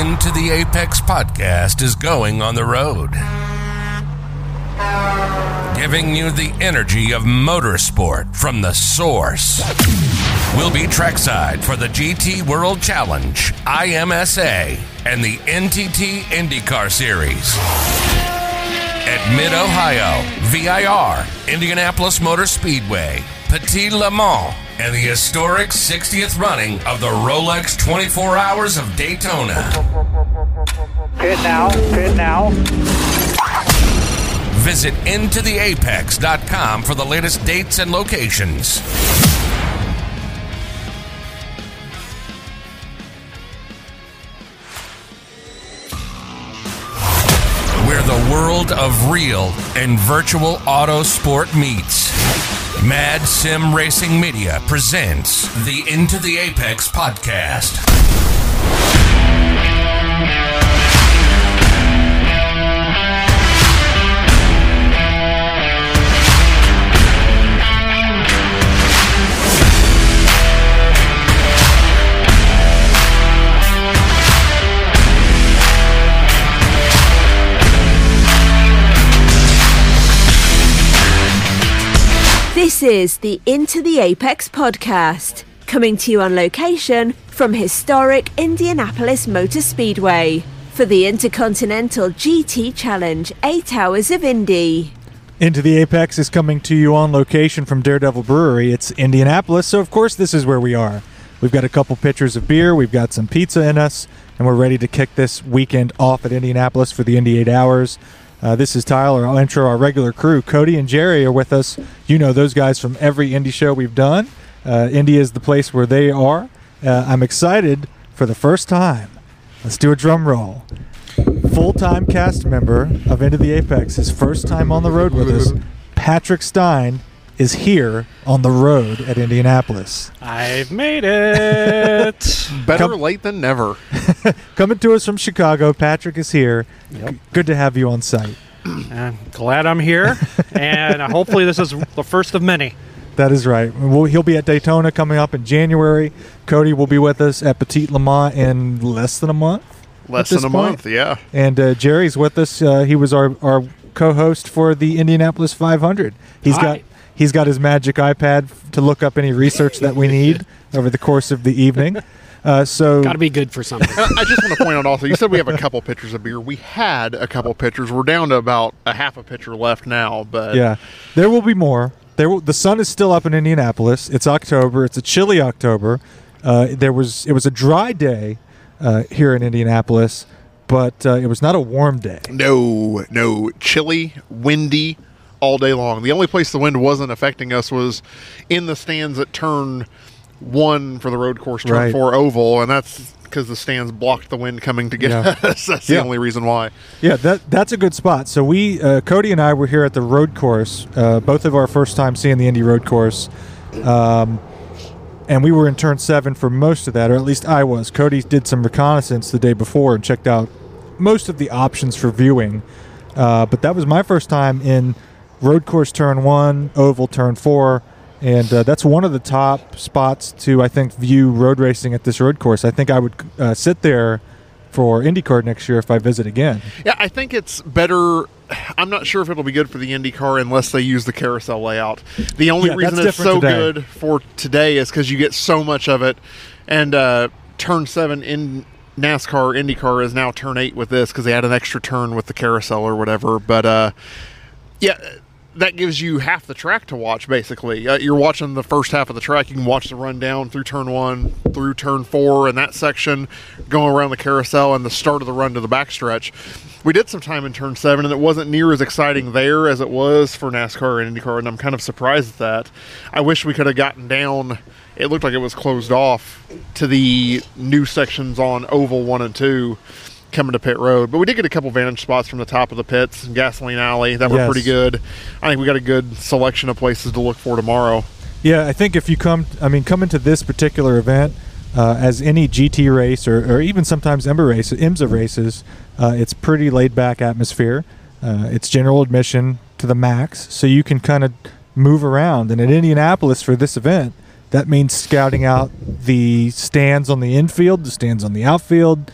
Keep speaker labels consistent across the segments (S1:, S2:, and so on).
S1: Into the Apex podcast is going on the road. Giving you the energy of motorsport from the source. We'll be trackside for the GT World Challenge, IMSA, and the NTT IndyCar Series. At Mid Ohio, VIR, Indianapolis Motor Speedway, Petit Le Mans, and the historic 60th running of the Rolex 24 Hours of Daytona.
S2: Pit now, pit now.
S1: Visit intotheapex.com for the latest dates and locations. Where the world of real and virtual auto sport meets. Mad Sim Racing Media presents the Into the Apex podcast.
S3: This is the Into the Apex podcast, coming to you on location from historic Indianapolis Motor Speedway for the Intercontinental GT Challenge 8 Hours of Indy.
S4: Into the Apex is coming to you on location from Daredevil Brewery. It's Indianapolis, so of course this is where we are. We've got a couple pitchers of beer, we've got some pizza in us, and we're ready to kick this weekend off at Indianapolis for the Indy 8 Hours. Uh, this is Tyler. I'll intro our regular crew. Cody and Jerry are with us. You know those guys from every Indy show we've done. Uh, Indy is the place where they are. Uh, I'm excited for the first time. Let's do a drum roll. Full time cast member of Into the Apex, his first time on the road with us. Patrick Stein is here on the road at Indianapolis.
S5: I've made it.
S6: Better
S4: Come-
S6: late than never.
S4: Coming to us from Chicago, Patrick is here.
S5: Yep.
S4: Good to have you on site.
S5: I'm glad I'm here, and hopefully this is the first of many.
S4: That is right. Well, he'll be at Daytona coming up in January. Cody will be with us at Petit Le Mans in less than a month.
S6: Less than a
S4: point.
S6: month, yeah.
S4: And uh, Jerry's with us. Uh, he was our, our co-host for the Indianapolis 500. He's
S5: Hi.
S4: got he's got his magic iPad f- to look up any research that we need over the course of the evening. Uh, so
S7: Got to be good for something.
S6: And I just want to point out also, you said we have a couple pitchers of beer. We had a couple pitchers. We're down to about a half a pitcher left now, but
S4: yeah, there will be more. There will, the sun is still up in Indianapolis. It's October. It's a chilly October. Uh, there was it was a dry day uh, here in Indianapolis, but uh, it was not a warm day.
S6: no, no, chilly, windy all day long. The only place the wind wasn't affecting us was in the stands at turn one for the road course, turn
S4: Right.
S6: four oval, and that's because the stands blocked the wind coming to get
S4: Yeah.
S6: us. That's the only reason why.
S4: Yeah, that that's a good spot. So we, uh, Cody and I, were here at the road course. Uh, both of our first time seeing the Indy road course, um, and we were in turn seven for most of that, or at least I was. Cody did some reconnaissance the day before and checked out most of the options for viewing. Uh, but that was my first time in road course turn one, oval turn four. And uh, that's one of the top spots to, I think, view road racing at this road course. I think I would uh, sit there for IndyCar next year if I visit again.
S6: Yeah, I think it's better. I'm not sure if it'll be good for the IndyCar unless they use the carousel layout. The only
S4: Yeah,
S6: reason it's so
S4: today.
S6: good for today is because you get so much of it. And uh, turn seven in NASCAR, IndyCar is now turn eight with this because they had an extra turn with the carousel or whatever. But uh, yeah, that gives you half the track to watch basically. Uh, you're watching the first half of the track. You can watch the rundown through turn one, through turn four, and that section going around the carousel and the start of the run to the backstretch. We did some time in turn seven, and it wasn't near as exciting there as it was for NASCAR and IndyCar, and I'm kind of surprised at that. I wish we could have gotten down. It looked like it was closed off to the new sections on Oval one and two coming to pit road. But we did get a couple vantage spots from the top of the pits and gasoline alley that were
S4: Yes.
S6: pretty good. I think we got a good selection of places to look for tomorrow.
S4: Yeah, I think if you come, I mean, come into this particular event uh, as any GT race or, or even sometimes IMSA race, IMSA races, uh, it's pretty laid back atmosphere. Uh, it's general admission to the max, so you can kind of move around. And at Indianapolis for this event, that means scouting out the stands on the infield, the stands on the outfield,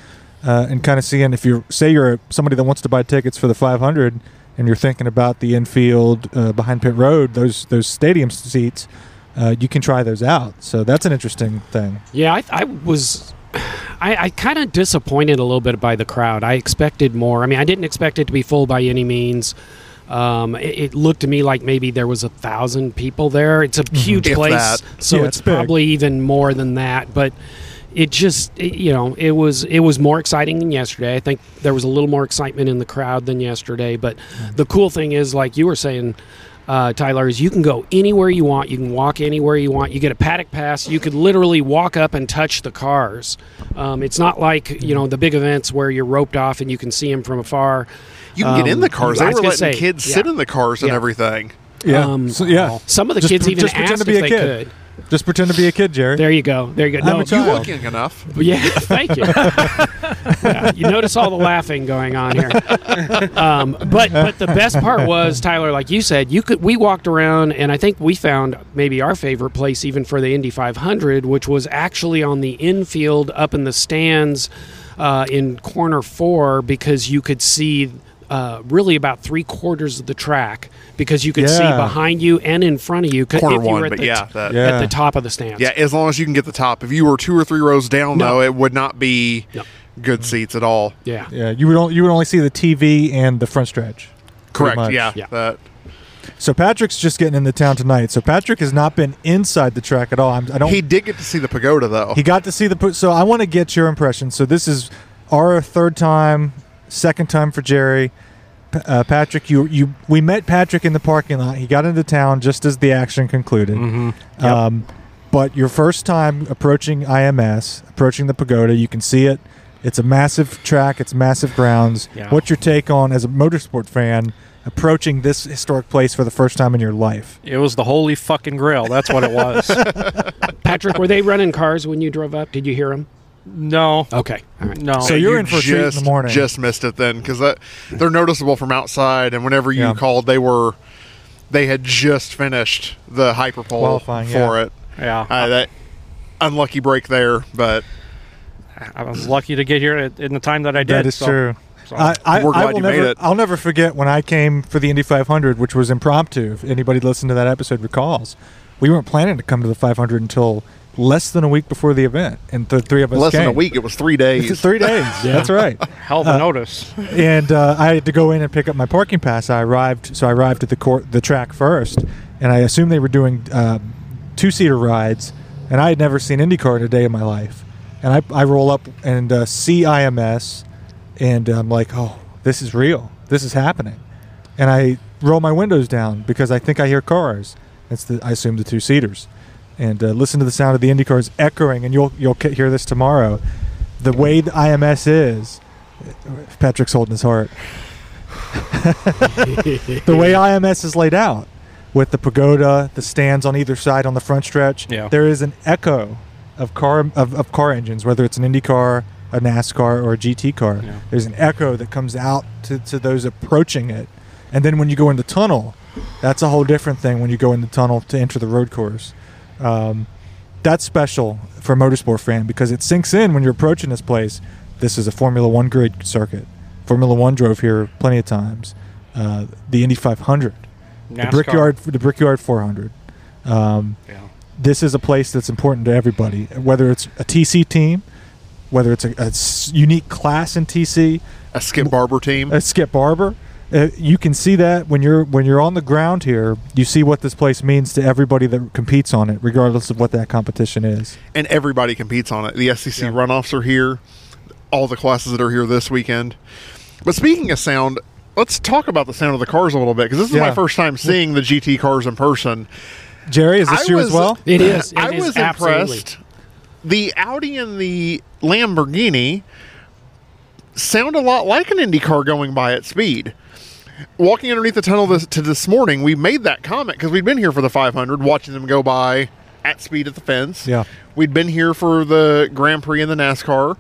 S4: uh, and kind of seeing if you're say you're somebody that wants to buy tickets for the 500 and you're thinking about the infield uh, behind pit road, those those stadium seats. Uh, you can try those out. So that's an interesting thing.
S5: Yeah, I, I was. I, I kind of disappointed a little bit by the crowd. I expected more. I mean, I didn't expect it to be full by any means. Um, it, it looked to me like maybe there was a thousand people there. It's a huge
S6: If
S5: place,
S6: that.
S5: so
S4: Yeah,
S5: it's,
S4: it's
S5: probably even more than that. But it just, it- you know, it was it was more exciting than yesterday. I think there was a little more excitement in the crowd than yesterday. But the cool thing is, like you were saying, uh, Tyler, is you can go anywhere you want. You can walk anywhere you want. You get a paddock pass. You could literally walk up and touch the cars. Um, it's not like you know the big events where you're roped off and you can see them from afar.
S6: You can get in
S5: Um,
S6: the cars.
S5: I
S6: They
S5: was
S6: were letting
S5: say,
S6: kids
S5: yeah.
S6: sit in the cars and
S5: Yeah.
S6: everything.
S4: Yeah.
S5: Um,
S4: So, yeah.
S5: Some of the
S4: Just
S5: kids
S4: pre-
S5: even
S4: just pretend
S5: asked
S4: to be
S5: if
S4: a
S5: they
S4: kid.
S5: could.
S4: Just pretend to be a kid, Jerry.
S5: There you go. There you go.
S4: I'm
S5: No,
S4: a
S6: You
S4: child.
S6: look young enough.
S5: Yeah, thank you. Yeah, you notice all the laughing going on here. Um, but but the best part was Tyler, like you said, you could. We walked around, and I think we found maybe our favorite place even for the Indy 500, which was actually on the infield up in the stands uh, in corner four because you could see. Uh, really, about three quarters of the track because you could see behind you and in front of you. 'cause
S6: Corner
S5: if you
S6: one,
S5: were at
S6: but
S5: the
S6: yeah,
S5: t-
S6: that-
S4: Yeah.
S5: at the top of the stands.
S6: Yeah, as long as you can get the top. If you were two or three rows down,
S5: No.
S6: though, it would not be
S5: No.
S6: good seats at all.
S5: yeah.
S4: Yeah, you would only, you would only see the TV and the front stretch.
S6: Correct.
S4: much.
S6: Yeah.
S5: Yeah.
S6: That,
S4: So Patrick's just getting into town tonight. So Patrick has not been inside the track at all. I'm, I don't.
S6: he did get to see the pagoda, though.
S4: He got to see the. pu- So I want to get your impression. So this is our third time, second time for Jerry. Uh, Patrick, you you we met Patrick in the parking lot. He got into town just as the action concluded.
S5: Mm-hmm.
S4: Um, but your first time approaching IMS, approaching the pagoda, you can see it. It's a massive track. It's massive grounds.
S5: Yeah.
S4: What's your take on as a motorsport fan approaching this historic place for the first time in your life?
S7: It was the holy fucking grail. That's what it was.
S5: Patrick, were they running cars when you drove up? Did you hear them?
S7: No,
S5: Okay. All right.
S7: no.
S4: So you're
S6: you
S4: in for a treat in the
S6: just,
S4: morning.
S6: Just missed it then because they're noticeable from outside. And whenever you
S4: Yeah.
S6: called, they were they had just finished the hyperpole
S4: Qualifying,
S6: for
S4: yeah.
S6: it.
S7: yeah,
S6: Uh, that unlucky break there, but
S7: I was lucky to get here in the time that I did.
S4: That is
S7: so-
S4: true.
S7: so-
S4: I, I,
S6: We're
S4: I will
S6: you made
S4: never,
S6: it.
S4: I'll never forget when I came for the Indy 500, which was impromptu. If anybody listened to that episode recalls, we weren't planning to come to the 500 until less than a week before the event, and the three of us
S6: less than a week. It was three days.
S4: Three days. That's right.
S7: hell of a notice.
S4: and uh, I had to go in and pick up my parking pass. I arrived, so I arrived at the court, the track first, and I assumed they were doing uh, two-seater rides, and I had never seen IndyCar in a day of my life. And I, I roll up and uh, see IMS, and I'm like, oh, this is real. This is happening. And I roll my windows down because I think I hear cars. It's the I assume the two-seaters, and uh, listen to the sound of the IndyCars echoing, and you'll you'll hear this tomorrow. The way the IMS is, Patrick's holding his heart. the way IMS is laid out, with the pagoda, the stands on either side on the front stretch,
S7: Yeah.
S4: there is an echo of car of, of car engines, whether it's an Indy car, a NASCAR, or a GT car.
S7: Yeah.
S4: There's an echo that comes out to, to those approaching it, and then when you go in the tunnel, that's a whole different thing. When you go in the tunnel to enter the road course, um, that's special for a motorsport fan because it sinks in when you're approaching this place. This is a Formula One grid circuit. Formula One drove here plenty of times. Uh, the Indy 500, the Brickyard, the Brickyard 400. Um,
S7: Yeah.
S4: this is a place that's important to everybody, whether it's a TC team, whether it's a unique class in TC,
S6: a Skip Barber team.
S4: a Skip Barber. Uh, you can see that when you're when you're on the ground here. You see what this place means to everybody that competes on it, regardless of what that competition is.
S6: and everybody competes on it. The SEC
S4: Yeah.
S6: runoffs are here, all the classes that are here this weekend. But speaking of sound, let's talk about the sound of the cars a little bit because this is
S4: Yeah.
S6: my first time seeing the GT cars in person.
S4: Jerry, is this
S6: I
S4: you
S6: was-
S4: as well?
S5: It is. It
S6: I
S5: is
S6: was
S5: absolutely.
S6: impressed. The Audi and the Lamborghini sound a lot like an Indy car going by at speed. Walking underneath the tunnel this, to this morning, we made that comment because we'd been here for the 500, watching them go by at speed at the fence.
S4: Yeah.
S6: We'd been here for the Grand Prix and the NASCAR.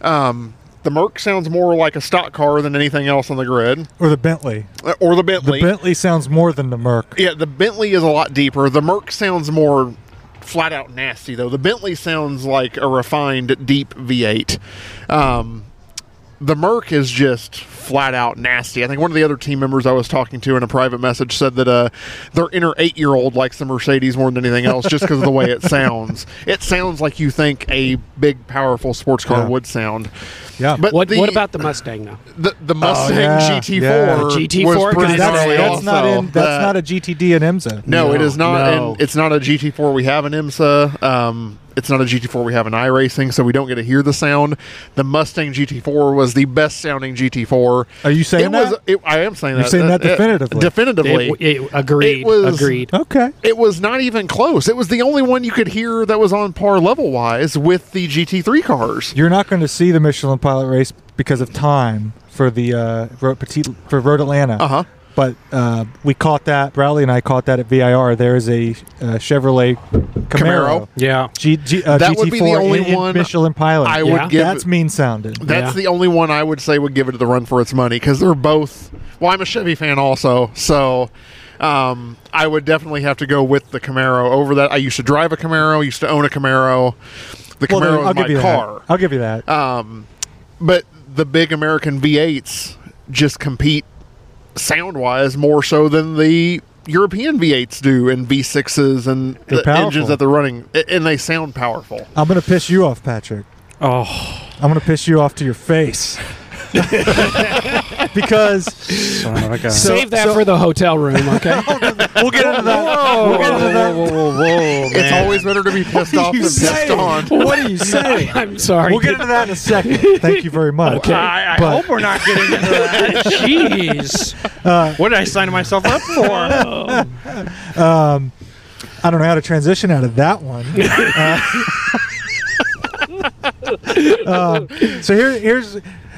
S6: Um, the Merc sounds more like a stock car than anything else on the grid,
S4: Or the Bentley?
S6: Uh, or the Bentley.
S4: The
S6: Bentley.
S4: Bentley sounds more than the Merc.
S6: Yeah, the Bentley is a lot deeper. The Merc sounds more flat out nasty, though. The Bentley sounds like a refined, deep V8. Um, the Merc is just flat out nasty. I think one of the other team members I was talking to in a private message said that uh, their inner eight year old likes the Mercedes more than anything else just because of the way it sounds. It sounds like you think a big, powerful sports car
S4: Yeah.
S6: would sound.
S4: Yeah.
S6: But
S5: What
S6: the,
S5: what about the Mustang though?
S6: the, the Mustang
S4: yeah,
S6: GT4?
S4: yeah.
S5: GT4,
S6: was
S5: 'cause
S6: pretty
S5: that's-
S6: gnarly
S4: that's not in. That's
S6: That-
S4: not a GTD and IMSA.
S6: No, it
S5: No,
S6: is not.
S5: no.
S6: And it's not a GT4 we have an IMSA. Um, it's not a GT4 we have in iRacing, so we don't get to hear the sound. The Mustang GT4 was the best sounding GT4.
S4: Are you saying
S6: it was,
S4: that?
S6: It, I am saying that
S4: You're
S6: that.
S4: saying that
S6: Uh,
S4: definitively.
S6: definitively.
S5: It, it- agreed.
S6: It was-
S5: agreed.
S4: Okay.
S6: it was not even close. It was the only one you could hear that was on par level wise with the GT3 cars.
S4: You're not going to see the Michelin Pilot race because of time for the uh, Road Petit for Road Atlanta.
S6: Uh huh.
S4: But uh, we caught that. Bradley and I caught that at VIR. There is a uh, Chevrolet Camaro,
S6: Camaro.
S5: Yeah.
S4: G, G, uh,
S6: That
S4: GT4
S6: would be the only
S4: in, in
S6: one
S4: Michelin Pilot.
S6: I
S5: Yeah.
S6: would give.
S4: That's mean sounding.
S6: That's
S5: Yeah.
S6: the only one I would say would give it the run for its money because they're both. Well, I'm a Chevy fan also, so um, I would definitely have to go with the Camaro over that. I used to drive a Camaro, used to own a Camaro. The
S4: Well,
S6: Camaro
S4: then, I'll
S6: my
S4: give you
S6: car,
S4: that. I'll give you that.
S6: um, but the big American V8s just compete sound wise more so than the European V8s do and V6s and
S4: They're
S6: the
S4: powerful.
S6: engines that they're running, and they sound powerful.
S4: I'm going to piss you off, Patrick.
S7: Oh,
S4: I'm going to piss you off to your face. because
S7: son of a.
S4: So-
S5: Save that
S4: so-
S5: for the hotel room, okay?
S4: we'll get into that. We'll get into that.
S7: whoa, whoa, whoa,
S6: It's
S7: man.
S6: always better to be pissed off than pissed on.
S4: What are you saying?
S5: I'm sorry.
S4: We'll get into that in a second. Thank you very much.
S5: Okay.
S7: I, I
S4: But-
S7: hope we're not getting into that. Jeez.
S4: Uh,
S7: what did I sign myself up for?
S4: um, I don't know how to transition out of that one. Uh, um, so here, here's,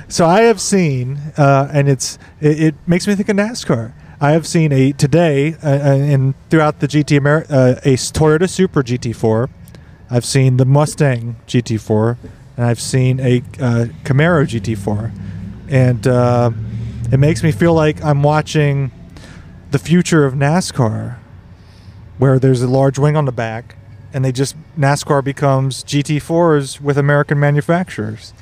S4: so I have seen, uh, and it's it, it makes me think of NASCAR. I have seen a today uh, uh, and throughout the GT Ameri- uh, a Toyota Supra GT4. I've seen the Mustang GT4, and I've seen a uh, Camaro GT4, and uh, it makes me feel like I'm watching the future of NASCAR where there's a large wing on the back and they just NASCAR becomes GT4s with American manufacturers.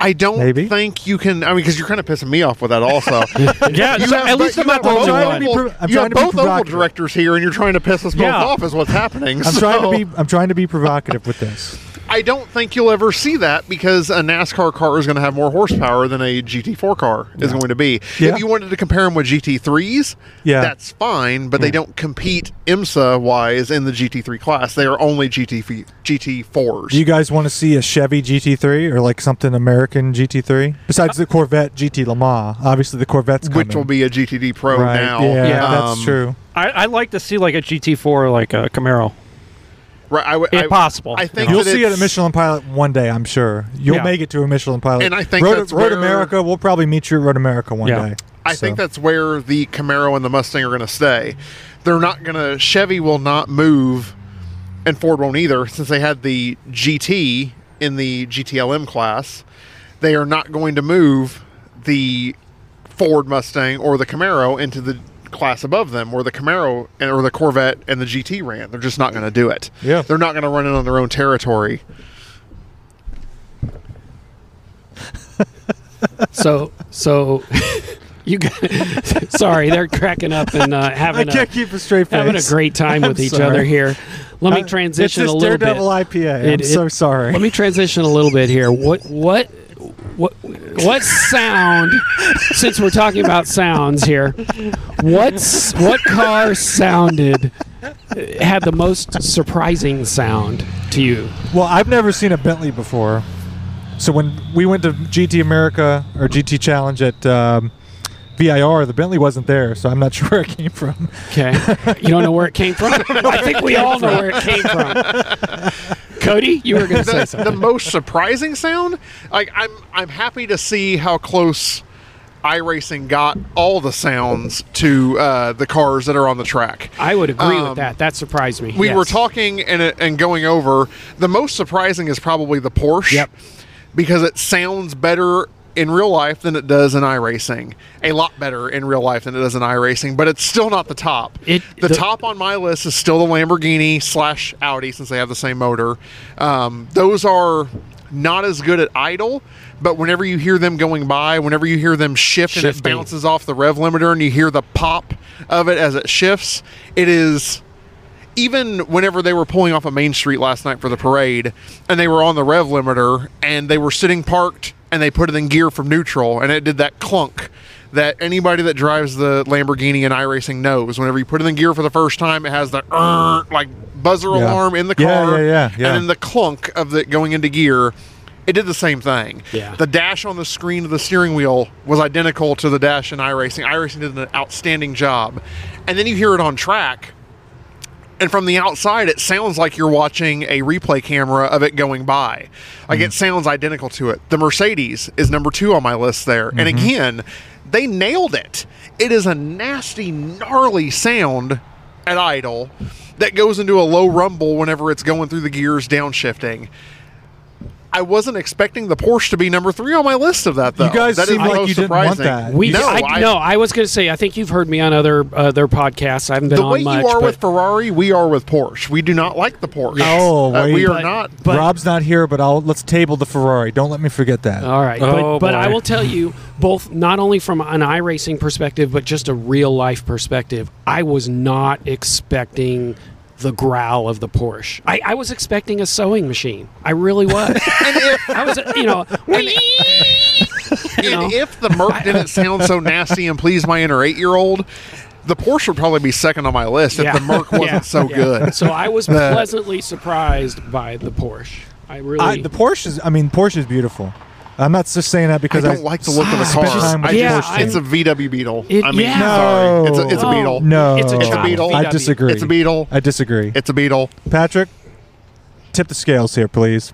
S6: I don't
S4: Maybe.
S6: think you can. I mean, because you're kind of pissing me off with that, also.
S7: yeah,
S6: You
S7: so
S6: have-
S7: at least I'm not the only
S6: both
S4: trying to
S7: one.
S4: be I'm
S6: you have both oval directors here, and you're trying to piss us both
S7: Yeah.
S6: off. Is what's happening.
S4: I'm
S6: So,
S4: trying to be I'm trying to be provocative with this.
S6: I don't think you'll ever see that because a NASCAR car is going to have more horsepower than a GT4 car is going to be.
S4: Yeah.
S6: If you wanted to compare them with GT3s,
S4: Yeah.
S6: that's fine, but they don't compete IMSA wise in the GT3 class. They are only GT GT4s.
S4: Do you guys want to see a Chevy GT3 or like something American GT3 besides the Corvette GT Le Mans? Obviously the Corvette's coming.
S6: which will be a GTD Pro
S4: right.
S6: now.
S4: Yeah,
S5: Yeah.
S4: that's
S6: Um,
S4: true.
S7: I, I like to see like a GT4, like a Camaro,
S6: Right, I, would-
S7: if
S6: I-
S7: possible.
S6: I think
S4: You'll see it at Michelin Pilot one day, I'm sure. You'll
S7: Yeah.
S4: make it to a Michelin Pilot.
S6: And I think
S4: Road,
S6: that's
S4: Road
S6: where-
S4: America. We'll probably meet you at Road America one
S7: Yeah.
S4: day.
S6: I
S4: So-
S6: think that's where the Camaro and the Mustang are going to stay. They're not going to. Chevy will not move, and Ford won't either, since they had the GT in the GTLM class. They are not going to move the Ford Mustang or the Camaro into the class above them, where the Camaro and or the Corvette and the GT ran. They're just not going to do it.
S4: Yeah.
S6: they're not going to run it on their own territory.
S5: So, so you guys, sorry, they're cracking up and uh, having a,
S4: can't keep a straight face.
S5: having a great time with
S4: I'm
S5: each
S4: sorry.
S5: other here. Let me
S4: Uh,
S5: transition
S4: it's
S5: a
S4: this
S5: little bit.
S4: Daredevil IPA. I'm
S5: It- it-
S4: so sorry.
S5: Let me transition a little bit here. What what what what sound? Since we're talking about sounds here, what's what car sounded had the most surprising sound to you?
S4: Well, I've never seen a Bentley before. So when we went to GT America or GT Challenge at um, VIR, the Bentley wasn't there, so I'm not sure where it came from.
S5: Okay, you don't know where it came from. I think we all know where it came from. Cody, you were going to say
S6: the,
S5: something.
S6: the most surprising sound like i'm i'm happy to see how close iRacing got all the sounds to uh, the cars that are on the track.
S5: I would agree
S6: Um,
S5: with that. That surprised me.
S6: We
S5: yes.
S6: were talking and, and going over the most surprising is probably the Porsche.
S5: Yep.
S6: Because it sounds better in real life than it does in iRacing. A lot better in real life than it does in iRacing, but it's still not the top.
S5: It-
S6: the,
S5: the-
S6: top on my list is still the Lamborghini slash Audi since they have the same motor. Um, those are not as good at idle, but whenever you hear them going by, whenever you hear them shift and it bounces off the rev limiter and you hear the pop of it as it shifts, it is even whenever they were pulling off a main street last night for the parade and they were on the rev limiter and they were sitting parked and they put it in gear from neutral and it did that clunk that anybody that drives the Lamborghini and iRacing knows. Whenever you put it in gear for the first time, it has the "Er," like buzzer
S4: Yeah.
S6: alarm in the car,
S4: yeah, yeah, yeah.
S6: and then the clunk of it going into gear. It did the same thing.
S5: Yeah.
S6: The dash on the screen of the steering wheel was identical to the dash in iRacing. iRacing did an outstanding job. And then you hear it on track, and from the outside it sounds like you're watching a replay camera of it going by. Like it mm-hmm. sounds identical to it. The mercedes is number two on my list there. And mm-hmm. again they nailed it. It is a nasty gnarly sound at idle that goes into a low rumble whenever it's going through the gears downshifting I wasn't expecting the Porsche to be number three on my list of that. Though
S4: You guys
S6: that is
S4: seem like
S6: most
S4: you didn't want that.
S5: We
S6: no,
S5: I,
S6: I,
S5: no, I was going to say I think you've heard me on other other podcasts. I haven't been
S6: the
S5: on
S6: way
S5: much.
S6: you are
S5: but
S6: with Ferrari, we are with Porsche. We do not like the Porsche.
S4: Oh,
S6: Uh,
S4: wait.
S6: we are
S5: But-
S6: not.
S5: but-
S4: Rob's not here, but I'll let's table the Ferrari. Don't let me forget that.
S5: All right,
S7: Oh,
S5: but, but I will tell you both not only from an iRacing perspective, but just a real life perspective. I was not expecting the growl of the Porsche. I, I was expecting a sewing machine. I really was. I was, you know, you know.
S6: And if the Merc didn't sound so nasty and please my inner eight year old, the Porsche would probably be second on my list if the Merc wasn't
S5: Yeah.
S6: so
S5: Yeah.
S6: good.
S5: So I was pleasantly surprised by the Porsche. I really.
S4: I, the Porsche is. I mean, Porsche is beautiful. I'm not just saying that because I
S6: don't like the look of the car.
S4: spent
S6: I
S5: Yeah,
S6: just,
S5: I'm-
S6: it's a VW Beetle.
S5: It-
S6: I mean,
S5: yeah.
S6: sorry, it's a, it's a
S5: No.
S6: Beetle.
S4: No,
S5: It's a
S6: It's a
S5: child
S6: Beetle.
S4: I disagree.
S6: It's a Beetle.
S4: I disagree.
S6: It's a Beetle.
S4: Patrick, tip the scales here, please.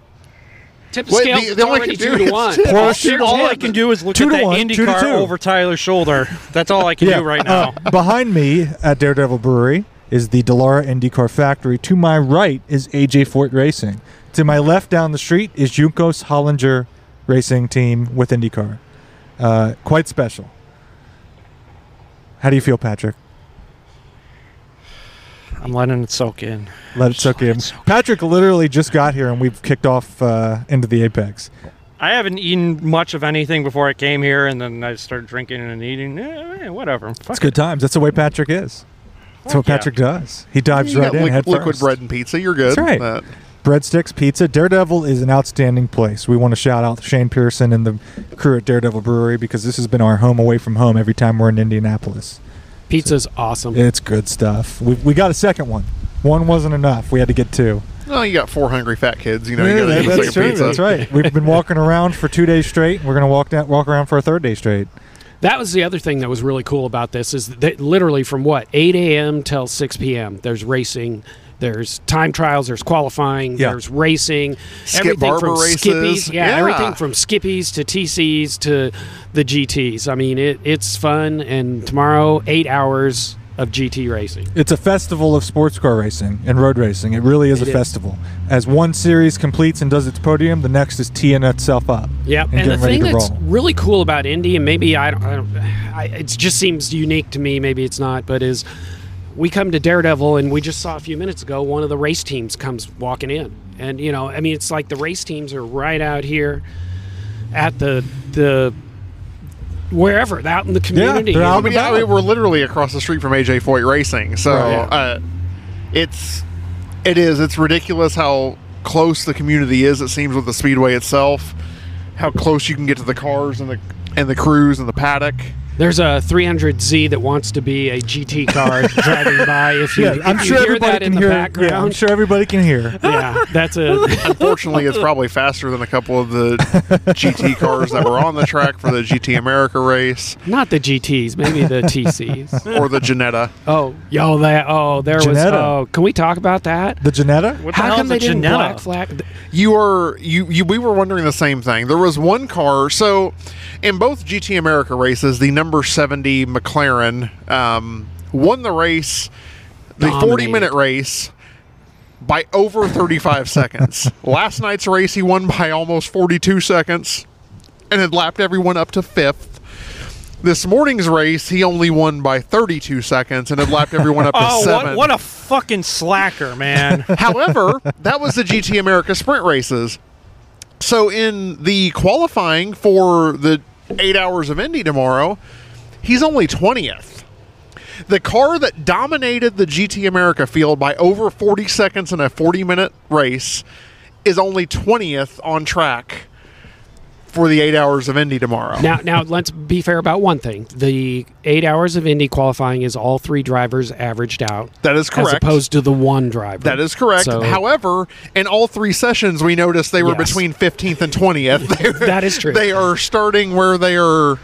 S5: Tip the
S6: Wait,
S5: scales.
S6: the-
S5: it's
S6: the only
S5: already
S6: can
S5: two to
S6: is
S5: one.
S6: tip.
S4: Porsche-
S7: All I can do is look
S4: Two
S7: at
S4: to
S7: that
S4: one,
S7: Indy
S4: two
S7: car
S4: two.
S7: over Tyler's shoulder. That's all I can do right
S4: uh,
S7: now.
S4: behind me at Daredevil Brewery is the Dallara IndyCar factory. To my right is AJ Foyt Racing. To my left down the street is Juncos Hollinger Racing Team with IndyCar. Uh, quite special. How do you feel, Patrick?
S7: I'm letting it soak in.
S4: Let it soak in. Patrick literally just got here and we've kicked off uh, into the Apex.
S7: I haven't eaten much of anything before I came here, and then I started drinking and eating. Eh, whatever.
S4: It's
S7: Fuck
S4: good times. That's the way Patrick is. That's what
S7: Fuck yeah.
S4: Patrick does. He dives
S6: You
S4: right
S6: got
S4: in
S6: liq-
S4: head
S6: liquid
S4: first.
S6: bread and pizza. You're good.
S4: That's right.
S6: Uh,
S4: Breadsticks Pizza. Daredevil is an outstanding place. We want to shout out Shane Pearson and the crew at Daredevil Brewery because this has been our home away from home every time we're in Indianapolis.
S5: Pizza's awesome.
S4: It's good stuff. We, we got a second one. One wasn't enough. We had to get two.
S6: no, you got four hungry fat kids. You know, you
S4: Yeah,
S6: gotta
S4: that-
S6: eat
S4: that's
S6: second
S4: true.
S6: pizza.
S4: That's right. We've been walking around for two days straight. We're gonna walk down, walk around for a third day straight.
S5: That was the other thing that was really cool about this is that literally from what 8 a.m. till 6 p.m. There's racing, there's time trials, there's qualifying,
S4: Yeah.
S5: there's racing,
S6: Skip
S5: everything
S6: Barber
S5: from
S6: races.
S5: skippies, yeah,
S6: Yeah.
S5: everything from skippies to TCs to the GTS. I mean, it, it's fun. And tomorrow, eight hours of GT racing.
S4: It's a festival of sports car racing and road racing. It really is
S5: It
S4: a
S5: is.
S4: festival. As one series completes and does its podium, the next is teeing itself up.
S5: Yep.
S4: And
S5: And, the thing that's
S4: roll.
S5: really cool about Indy, and maybe I don't, I don't I, it just seems unique to me. Maybe it's not, but is we come to Daredevil, and we just saw a few minutes ago one of the race teams comes walking in, and you know, I mean, it's like the race teams are right out here at the the wherever out in the community.
S4: they're out
S6: I mean, I mean, we're literally across the street from AJ Foyt Racing, so
S4: Right.
S6: uh, it's it is it's ridiculous how close the community is. It seems with the speedway itself, how close you can get to the cars and the and the crews and the paddock.
S5: There's a 300Z that wants to be a GT car driving by. If you,
S4: Yeah, I'm
S5: if
S4: sure
S5: you hear
S4: everybody
S5: that
S4: can
S5: in the
S4: hear.
S5: background,
S4: Yeah, I'm sure everybody can hear.
S5: yeah, that's a
S6: Unfortunately, it's probably faster than a couple of the GT cars that were on the track for the GT America race
S5: not the GTs, maybe the TCs.
S6: or the Ginetta.
S5: Oh, yo, that. Oh, there was.
S4: Ginetta.
S5: Oh, can we talk about that?
S4: The Ginetta.
S7: What
S5: How
S7: hell
S5: come
S7: is
S5: they
S7: a
S5: didn't black flag?
S6: You are you, you we were wondering the same thing. There was one car so in both GT America races, the number 70 McLaren um, won the race, the 40 minute race by over 35 seconds. Last night's race he won by almost 42 seconds and had lapped everyone up to 5th. This morning's race, he only won by 32 seconds and had lapped everyone up to
S7: Oh,
S6: seven.
S7: what, what a fucking slacker, man.
S6: However, that was the GT America sprint races. So in the qualifying for the eight hours of Indy tomorrow, he's only 20th. The car that dominated the GT America field by over 40 seconds in a 40 minute race is only 20th on track for the eight hours of Indy tomorrow.
S5: Now, now let's be fair about one thing. The eight hours of Indy qualifying is all three drivers averaged out,
S6: that is correct.
S5: as opposed to the one driver.
S6: That is correct.
S5: So-
S6: However, in all three sessions, we noticed they were
S5: Yes.
S6: between 15th and 20th. They're-
S5: That is true.
S6: They are starting where they are,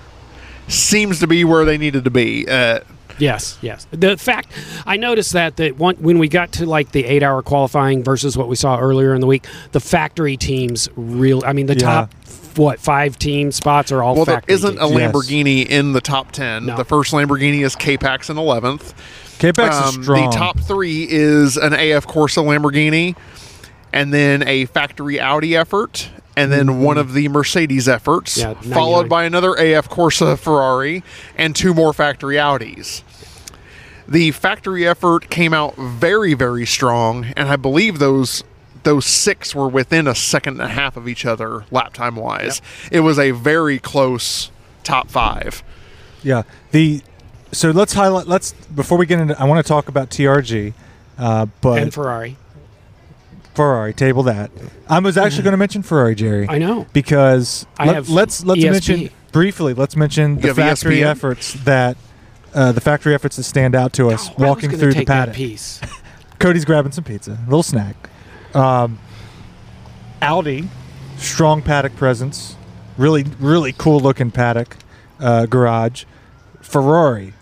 S6: seems to be where they needed to be. Uh,
S5: Yes, yes. The fact I noticed that that one, when we got to like the eight-hour qualifying versus what we saw earlier in the week, the factory teams real. I mean, the
S4: Yeah.
S5: top what five team spots are all
S6: well, there
S5: factory
S6: isn't a
S5: teams.
S4: Yes.
S6: Lamborghini in the top 10.
S5: No.
S6: The first Lamborghini is K-Pax in 11th.
S4: K-Pax is
S6: Um,
S4: strong.
S6: The top three is an AF Corse Lamborghini, and then a factory Audi effort, and then one of the Mercedes efforts,
S5: Yeah,
S6: followed by another AF Corse Ferrari, and two more factory Audis. The factory effort came out very, very strong, and I believe those those six were within a second and a half of each other lap time wise. It was a very close top five.
S4: Yeah. The so let's highlight. Let's before we get into. I want to talk about TRG, uh, but
S5: and Ferrari.
S4: Ferrari. Table that. I was actually going to mention Ferrari, Jerry.
S5: I know.
S4: because
S5: I
S4: let,
S5: have
S4: let's let's
S5: ESP.
S4: mention briefly. Let's mention
S6: You
S4: the factory
S6: ESPN?
S4: efforts that uh, the factory efforts that stand out to us
S5: Oh, I was
S4: walking
S5: gonna
S4: through the
S5: take that
S4: paddock.
S5: piece.
S4: Cody's grabbing some pizza, a little snack. Um, Audi, strong paddock presence, really really cool looking paddock uh, garage. Ferrari,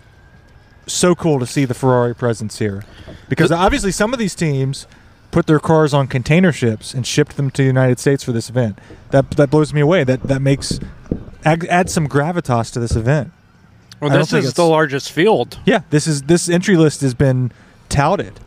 S4: so cool to see the Ferrari presence here, because obviously some of these teams put their cars on container ships and shipped them to the United States for this event. That that blows me away. That that makes add, add some gravitas to this event.
S7: Well, this is the largest field.
S4: Yeah, this is this entry list has been touted.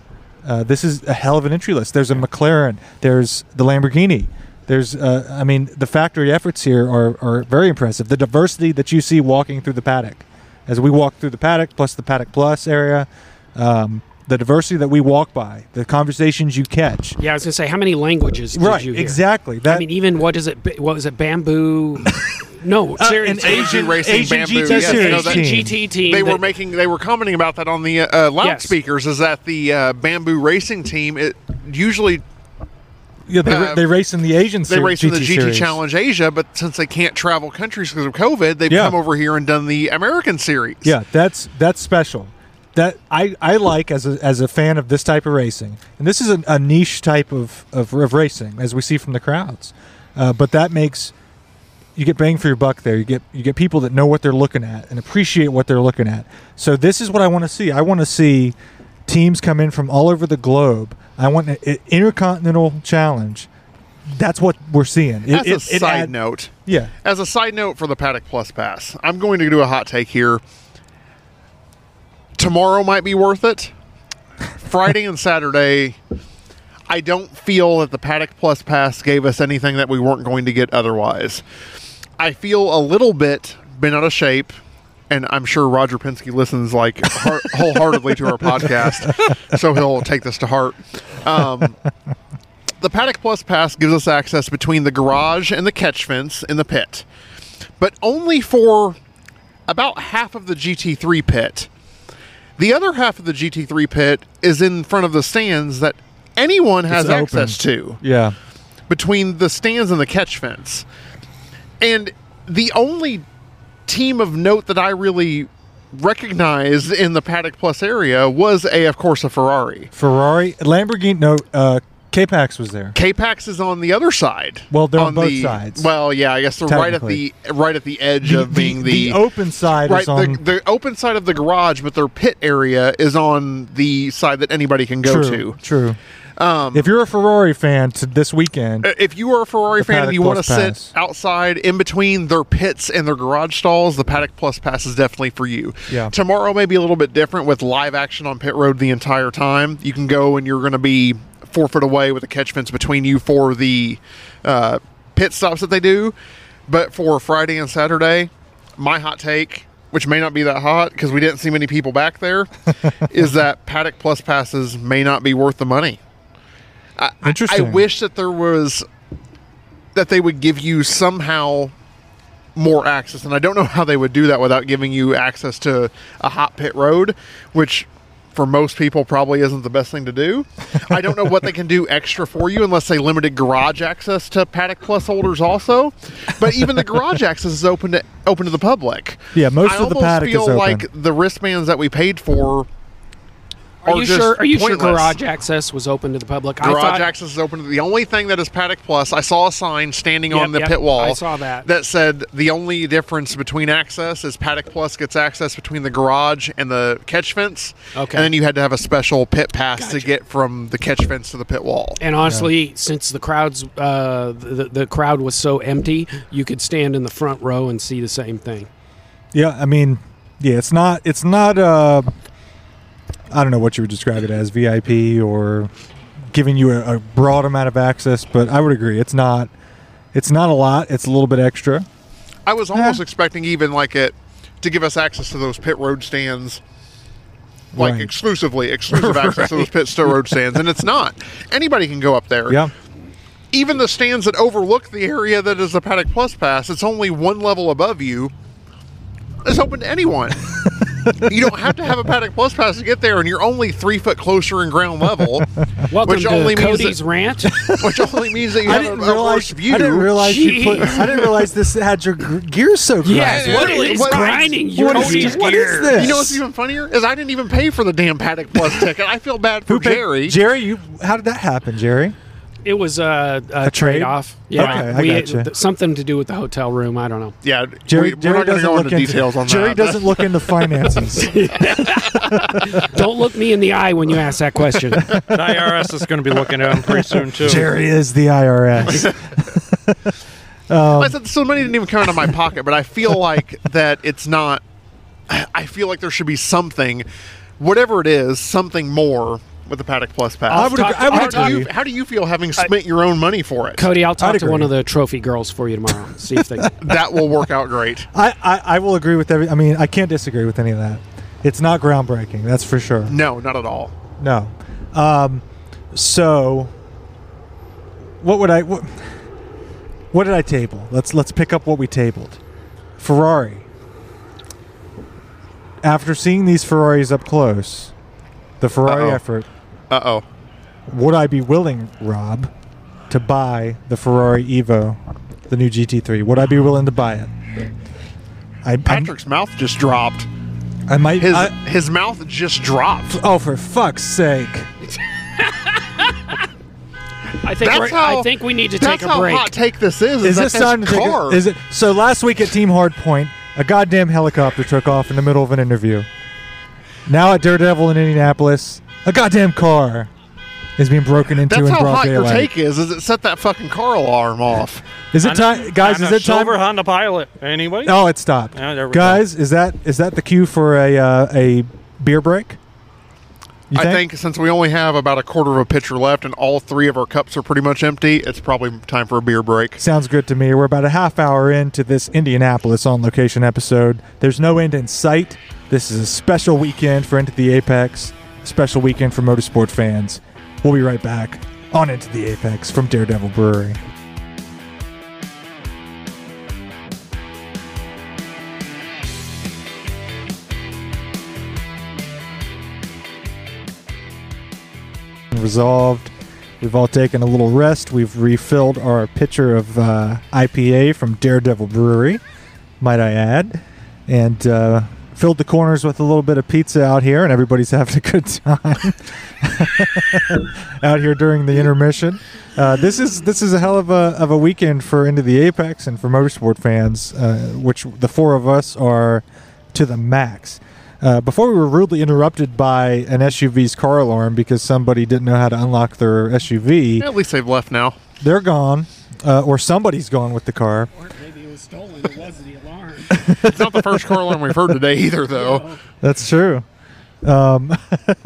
S4: Uh, this is a hell of an entry list. There's a McLaren. There's the Lamborghini. There's, uh, I mean, the factory efforts here are, are very impressive. The diversity that you see walking through the paddock, as we walk through the paddock, plus the paddock plus area, um, the diversity that we walk by, the conversations you catch.
S5: Yeah, I was gonna say, how many languages did
S4: right, exactly. That
S5: I mean, even what is it? What was it? Bamboo? no,
S4: Uh,
S5: seriously.
S4: an Asian
S6: Racing
S4: Asian
S6: Bamboo,
S4: GT
S6: yes,
S4: series
S6: no, that-
S4: team.
S5: GT team.
S6: they were making they were commenting about that on the uh, loudspeakers is that the uh, bamboo racing team it usually
S4: Yeah, they,
S6: uh,
S4: they race in the Asian series.
S6: they
S4: ser-
S6: race in the
S4: GT
S6: GT
S4: series.
S6: Challenge Asia, but since they can't travel countries because of COVID, they've
S4: Yeah.
S6: come over here and done the American series.
S4: Yeah, that's that's special. That I, I like as a, as a fan of this type of racing, and this is a, a niche type of, of, of racing, as we see from the crowds. Uh, but that makes you get bang for your buck there. You get you get people that know what they're looking at and appreciate what they're looking at. So this is what I want to see. I want to see teams come in from all over the globe. I want an intercontinental challenge. That's what we're seeing. It-
S6: As a
S4: it- it
S6: side
S4: add-
S6: note,
S4: yeah,
S6: as a side note for the Paddock Plus Pass, I'm going to do a hot take here. Tomorrow might be worth it. Friday and Saturday, I don't feel that the Paddock Plus Pass gave us anything that we weren't going to get otherwise. I feel a little bit been out of shape, and I'm sure Roger Penske listens like heart, wholeheartedly to our podcast, so he'll take this to heart. Um, the Paddock Plus Pass gives us access between the garage and the catch fence in the pit, but only for about half of the GT3 pit. The other half of the GT3 pit is in front of the stands that anyone has access to
S4: yeah.
S6: between the stands and the catch fence. And the only team of note that I really recognized in the Paddock Plus area was a, of course, a Ferrari.
S4: Ferrari, Lamborghini. No, uh, K-Pax was there.
S6: K-Pax is on the other side.
S4: Well, they're on both
S6: the-
S4: sides.
S6: Well, yeah, I guess they're right at the right at the edge of being the,
S4: open side
S6: right
S4: is on
S6: the, the open side of the garage, but their pit area is on the side that anybody can go
S4: true,
S6: to.
S4: True.
S6: Um,
S4: If you're a Ferrari fan to this weekend,
S6: Uh, if you are a Ferrari fan and you want to
S4: Plus
S6: sit outside in between their pits and their garage stalls, the Paddock Plus Pass is definitely for you.
S4: Yeah.
S6: Tomorrow may be a little bit different with live action on pit road the entire time. You can go and you're going to be four foot away with a catch fence between you for the uh, pit stops that they do. But for Friday and Saturday, my hot take, which may not be that hot because we didn't see many people back there, is that Paddock Plus passes may not be worth the money. I, I- wish that there was that they would give you somehow more access, and I don't know how they would do that without giving you access to a hot pit road, which for most people probably isn't the best thing to do. I don't know what they can do extra for you unless they limited garage access to Paddock Plus holders also. But even the garage access is open to open to the public.
S4: Yeah, most
S6: I
S4: of the paddock is
S6: feel
S4: open.
S6: like the wristbands that we paid for
S5: Are you sure? Are you sure garage access was open to the public?
S6: Garage
S5: I thought,
S6: access is open. To, the only thing that is Paddock Plus, I saw a sign standing
S5: Yep,
S6: on the
S5: yep,
S6: pit wall.
S5: I saw that.
S6: That said the only difference between access is Paddock Plus gets access between the garage and the catch fence.
S5: Okay.
S6: And then you had to have a special pit pass to get from the catch fence to the pit wall.
S5: And honestly, since the crowds, uh, the, the crowd was so empty, you could stand in the front row and see the same thing.
S4: Yeah, I mean, yeah, it's not it's not uh I don't know what you would describe it as, VIP or giving you a, a broad amount of access, but I would agree it's not it's not a lot, it's a little bit extra.
S6: I was eh. almost expecting even like it to give us access to those pit road stands. Like
S4: Right.
S6: exclusively, exclusive access to those pit road stands, and it's not. Anybody can go up there.
S4: Yeah.
S6: even the stands that overlook the area that is the Paddock Plus Pass, it's only one level above you. It's open to anyone. you don't have to have a Paddock Plus Pass to get there, and you're only three foot closer in ground level,
S5: Welcome
S6: Which
S5: to
S6: only means
S5: Cody's
S6: that-
S5: rant.
S6: which only means that you
S4: I
S6: have
S4: didn't
S6: a, a
S4: realize
S6: worse view.
S4: I didn't realize you put I didn't realize this had your gr- gears so
S5: yeah,
S4: cracked.
S5: it's literally it's
S6: what-
S5: grinding your
S4: what is-
S5: gears.
S4: what is this?
S6: You know what's even funnier is I didn't even pay for the damn Paddock Plus ticket. I feel bad for
S4: Who
S6: Jerry.
S4: Jerry, you how did that happen, Jerry?
S5: It was a, a,
S4: A trade?
S5: trade off. Yeah,
S4: Okay, I
S5: we,
S4: gotcha.
S5: th- something to do with the hotel room. I don't know.
S6: yeah,
S4: Jerry,
S6: we,
S4: Jerry
S6: we're not going to
S4: doesn't
S6: go
S4: look
S6: into
S4: into
S6: details on
S4: Jerry
S6: that.
S4: doesn't look into finances.
S5: Don't look me in the eye when you ask that question.
S7: The IRS is going to be looking at him pretty soon too.
S4: Jerry is the IRS.
S6: Um, I said so money didn't even come out of my pocket, but I feel like that it's not. I feel like there should be something, whatever it is, something more with the Paddock Plus pass.
S4: I would
S5: talk-
S4: agree- I would
S5: I'll
S6: how,
S5: talk-
S6: do you, how do you feel having spent your own money for it?
S5: Cody, I'll talk
S4: I'd
S5: to one of the trophy girls for you tomorrow. See if they.
S6: That will work out great.
S4: I, I, I will agree with every. I mean, I can't disagree with any of that. It's not groundbreaking, that's for sure.
S6: No, not at all.
S4: No. Um, so, what would I? What, what did I table? Let's let's pick up what we tabled. Ferrari. After seeing these Ferraris up close, the Ferrari
S6: Uh-oh.
S4: effort,
S6: Uh oh.
S4: would I be willing, Rob, to buy the Ferrari Evo, the new GT3? Would I be willing to buy it? I, I-
S6: Patrick's mouth just dropped.
S4: I might.
S6: His
S4: I-
S6: his mouth just dropped.
S4: oh, for fuck's sake!
S5: I think
S6: That's
S5: we're,
S6: how-
S5: I think we need to take a
S6: how
S5: break.
S6: hot take this is.
S4: Is
S6: that
S4: this time to take
S6: car?
S4: Is it so? Last week at Team Hardpoint, a goddamn helicopter took off in the middle of an interview. Now at Daredevil in Indianapolis, a goddamn car is being broken into
S6: That's
S4: in
S6: how
S4: broad
S6: hot your take is. Is it set that fucking car alarm off?
S4: Is it time, guys?
S7: I'm
S4: Is
S7: a
S4: it time?
S7: silver Honda Pilot? Anybody?
S4: Oh, it stopped.
S7: Yeah, there we
S4: guys, is that is that the cue for a uh, a beer break? You
S6: I think since we only have about a quarter of a pitcher left and all three of our cups are pretty much empty, it's probably time for a beer break.
S4: Sounds good to me. We're about a half hour into this Indianapolis on location episode. There's no end in sight. This is a special weekend for Into the Apex, special weekend for motorsport fans. We'll be right back on Into the Apex from Daredevil Brewery. Resolved. We've all taken a little rest. We've refilled our pitcher of uh, IPA from Daredevil Brewery, might I add, and uh, filled the corners with a little bit of pizza out here, and everybody's having a good time out here during the intermission. Uh, this is this is a hell of a of a weekend for Into the Apex and for motorsport fans, uh, which the four of us are to the max. Uh, before we were rudely interrupted by an SUV's car alarm because somebody didn't know how to unlock their SUV.
S6: At least they've left now.
S4: They're gone, uh, or somebody's gone with the car.
S5: Or maybe it was stolen. It was the alarm.
S6: It's not the first car alarm we've heard today either, though.
S4: That's true. Um,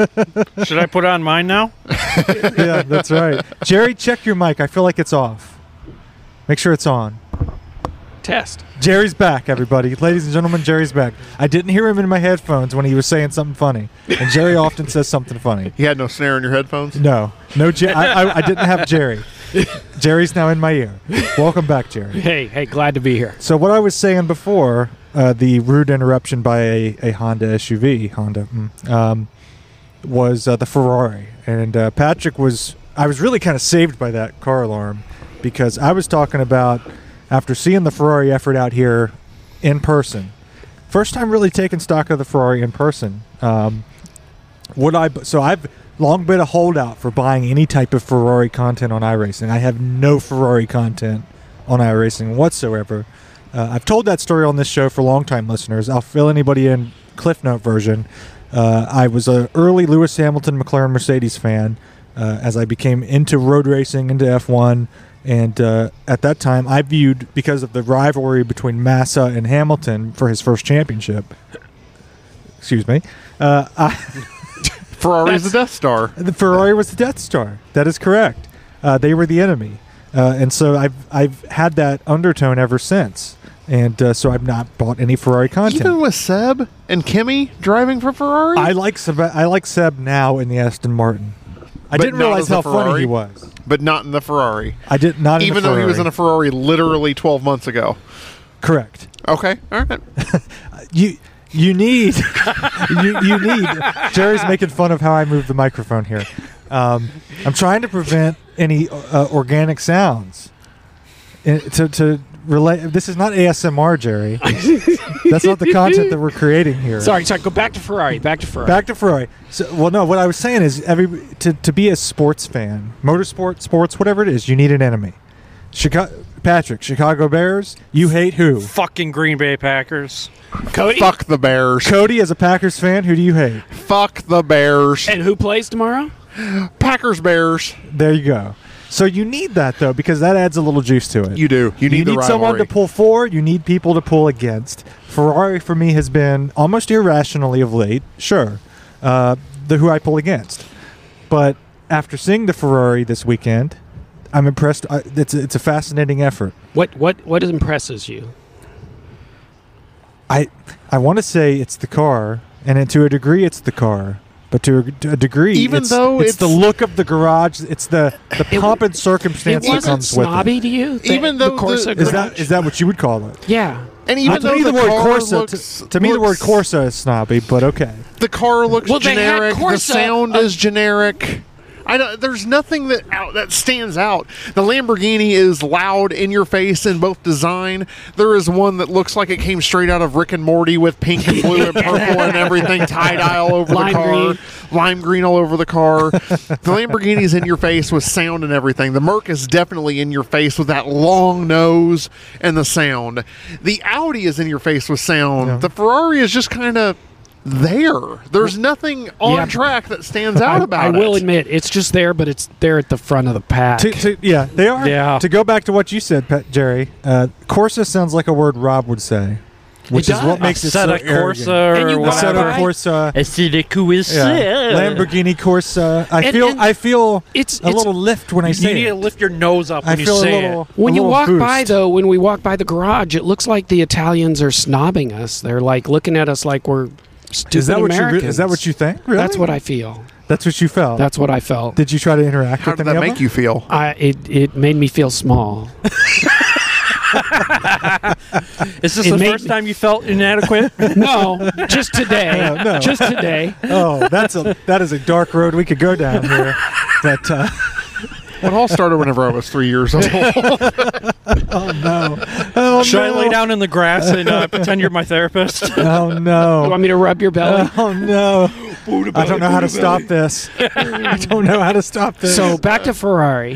S7: Should I put on mine now?
S4: yeah, that's right. Jerry, check your mic. I feel like it's off. Make sure it's on.
S5: test.
S4: Jerry's back, everybody. Ladies and gentlemen, Jerry's back. I didn't hear him in my headphones when he was saying something funny, and Jerry often says something funny.
S6: You had no snare in your headphones.
S4: No, no, Jer- I, I, I didn't have Jerry. Jerry's now in my ear. Welcome back, Jerry.
S5: Hey, hey, glad to be here.
S4: So what I was saying before, uh, the rude interruption by a, a Honda SUV, Honda, mm, um, was uh, the Ferrari, and uh, Patrick was. I was really kind of saved by that car alarm because I was talking about after seeing the Ferrari effort out here in person, first time really taking stock of the Ferrari in person. Um, would I? So I've long been a holdout for buying any type of Ferrari content on iRacing. I have no Ferrari content on iRacing whatsoever. Uh, I've told that story on this show for long-time listeners. I'll fill anybody in Cliff Note version. Uh, I was an early Lewis Hamilton McLaren Mercedes fan uh, as I became into road racing, into F1. And uh, at that time, I viewed, because of the rivalry between Massa and Hamilton for his first championship, excuse me, uh, I,
S6: Ferrari's the Death Star.
S4: the Ferrari was the Death Star. That is correct. Uh, they were the enemy, uh, and so I've I've had that undertone ever since, and uh, so I've not bought any Ferrari content.
S6: Even with Seb and Kimi driving for Ferrari.
S4: I like Seb. I like Seb now in the Aston Martin. I
S6: But
S4: didn't
S6: not
S4: realize
S6: as a
S4: how funny
S6: Ferrari?
S4: he was.
S6: but not in the Ferrari.
S4: I did not in
S6: Even
S4: the
S6: though he was in a
S4: Ferrari.
S6: Ferrari literally 12 months ago.
S4: correct.
S6: Okay, all right.
S4: You you need you you need. Jerry's making fun of how I move the microphone here. Um, I'm trying to prevent any uh, organic sounds. Uh, to to relate. This is not ASMR, Jerry. That's not the content that we're creating here.
S5: Sorry, sorry. Go back to Ferrari. Back to Ferrari.
S4: Back to Ferrari. So, well, no. What I was saying is, every to to be a sports fan, motorsport, sports, whatever it is, you need an enemy. Chicago, Patrick, Chicago Bears. You hate who?
S7: Fucking Green Bay Packers.
S5: Cody.
S6: Fuck the Bears.
S4: Cody, as a Packers fan, who do you hate?
S6: Fuck the Bears.
S5: And who plays tomorrow?
S6: Packers Bears.
S4: There you go. So you need that though, because that adds a little juice to it.
S6: You do. You need, the
S4: someone to pull for. You need people to pull against. Ferrari for me has been almost irrationally of late. Sure, uh, the who I pull against, but after seeing the Ferrari this weekend, I'm impressed. I, it's a, it's a fascinating effort.
S5: What what what impresses you?
S4: I I want to say it's the car, and to a degree, it's the car. But to a, to a degree,
S6: Even
S4: it's,
S6: though
S4: it's, the look of the garage, it's the the pomp and circumstance that comes with it.
S5: snobby to you. The-
S6: Even
S5: the
S6: though
S5: Corsa
S6: the-
S4: Is that is that what you would call it?
S5: yeah.
S6: and even
S4: Uh, to me, the,
S6: the,
S4: word
S6: car
S4: Corsa
S6: looks,
S4: to, to me the word Corsa is snobby, but okay.
S6: the car looks
S5: Well, they had
S6: generic. the sound
S5: uh,
S6: is generic. I don't, there's nothing that out, that stands out. The Lamborghini is loud in your face in both design. There is one that looks like it came straight out of Rick and Morty with pink and blue and purple and everything tie dye all over
S5: Lime
S6: the car,
S5: green.
S6: lime green all over the car. the Lamborghini's in your face with sound and everything. The Merc is definitely in your face with that long nose and the sound. The Audi is in your face with sound.
S4: Yeah.
S6: The Ferrari is just kind of there. There's nothing on
S5: Yeah.
S6: track that stands out
S5: I,
S6: about it.
S5: I
S6: it.
S5: will admit, it's just there, but it's there at the front of the pack.
S4: To, to, yeah, they are.
S7: Yeah.
S4: To go back to what you said, Pat, Jerry, uh, Corsa sounds like a word Rob would say, which is what makes it so
S7: Assetto
S4: arrogant.
S7: Corsa
S5: And you
S7: or
S5: walk
S4: Assetto
S7: whatever.
S5: by-
S4: Corsa.
S7: Et si les coups
S4: Yeah. Lamborghini Corsa. I
S5: And-
S4: feel
S5: and
S4: I feel
S5: it's
S4: a
S5: it's
S4: little lift when I say.
S7: You need
S4: it.
S7: to lift your nose up
S4: I
S7: when you
S4: feel a
S7: say
S4: little.
S7: it.
S5: when
S4: a
S5: you
S4: little
S5: walk by
S4: boost.
S5: though, when we walk by the garage, it looks like the Italians are snobbing us. They're like looking at us like we're stupid
S4: Is that what you?
S5: Americans.
S4: Re- is that what you think? Really?
S5: That's what I feel.
S4: That's what you felt.
S5: That's what I felt.
S4: Did you try to interact
S6: How
S4: with
S6: did that make
S4: them?
S6: you feel?
S5: I it it made me feel small.
S7: Is this
S5: It
S7: the first time you felt inadequate?
S5: no, just today.
S4: No, no.
S5: Just today.
S4: Oh, that's a that is a dark road we could go down here. But uh,
S6: It all started whenever I was three years old.
S4: oh no, oh
S7: Should I lay down in the grass and uh, pretend you're my therapist?
S4: oh no!
S5: You want me to rub your belly?
S4: oh no. I don't know how to stop this. I don't know how to stop this.
S5: So back to Ferrari.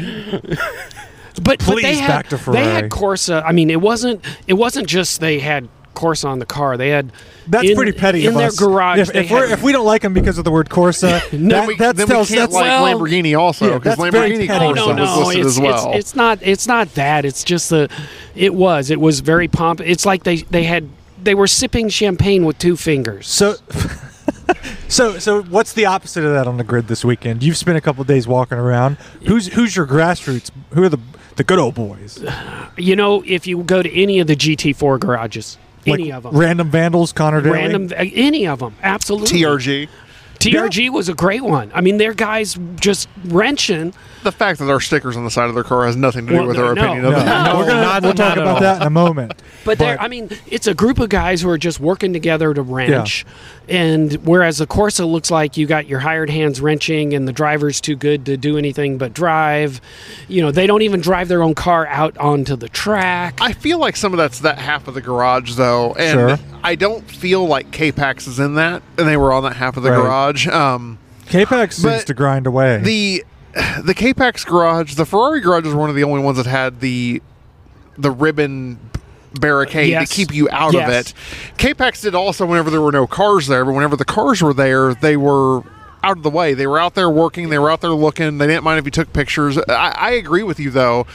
S5: But, but they
S4: Please,
S5: had,
S4: back to Ferrari.
S5: They had Corsa. I mean, it wasn't. It wasn't just they had Corsa on the car. They had.
S4: That's
S5: in-
S4: pretty petty
S5: in
S4: of
S5: their
S4: us.
S5: garage.
S4: If, if, we're,
S5: had-
S4: if we don't like them because of the word Corsa,
S5: No,
S4: that,
S6: we,
S4: that
S6: then
S4: tells
S6: we can't
S4: that's
S6: like
S5: well-
S6: Lamborghini also because
S4: that's very
S6: Lamborghini
S4: petty.
S5: Oh
S6: Corsa
S5: no, no,
S6: was listed
S5: it's,
S6: as well.
S5: it's it's not it's not that. It's just the it was it was very pomp. It's like they they had they were sipping champagne with two fingers.
S4: So, so, so, what's the opposite of that on the grid this weekend? You've spent a couple days walking around. Who's who's your grassroots? Who are the the good old boys,
S5: You know, if you go to any of the GT4 garages, any
S4: like
S5: of them,
S4: random vandals, Connor Daly.
S5: random, uh, any of them, absolutely.
S6: TRG.
S5: TRG was a great one. I mean, their guys just wrenching.
S6: The fact that there are stickers on the side of their car has nothing to do
S5: Well,
S6: with
S5: no,
S6: our
S5: no,
S6: opinion
S4: No,
S6: of it.
S7: No,
S4: we're gonna
S7: not-
S4: we'll talk about
S7: all.
S4: that in a moment.
S5: But, they're, I mean, it's a group of guys who are just working together to wrench. And whereas the Corsa looks like you got your hired hands wrenching and the driver's too good to do anything but drive, you know, they don't even drive their own car out onto the track.
S6: I feel like some of that's that half of the garage, though, and
S4: Sure.
S6: I don't feel like K-Pax is in that, and they were on that half of the
S4: Right.
S6: garage. Um,
S4: K-Pax seems to grind away.
S6: the the K-Pax garage, the Ferrari garage is one of the only ones that had the the ribbon barricade
S5: Yes.
S6: to keep you out of it. K-Pax did also whenever there were no cars there, but whenever the cars were there, they were out of the way. They were out there working. They were out there looking. They didn't mind if you took pictures. I, I agree with you though.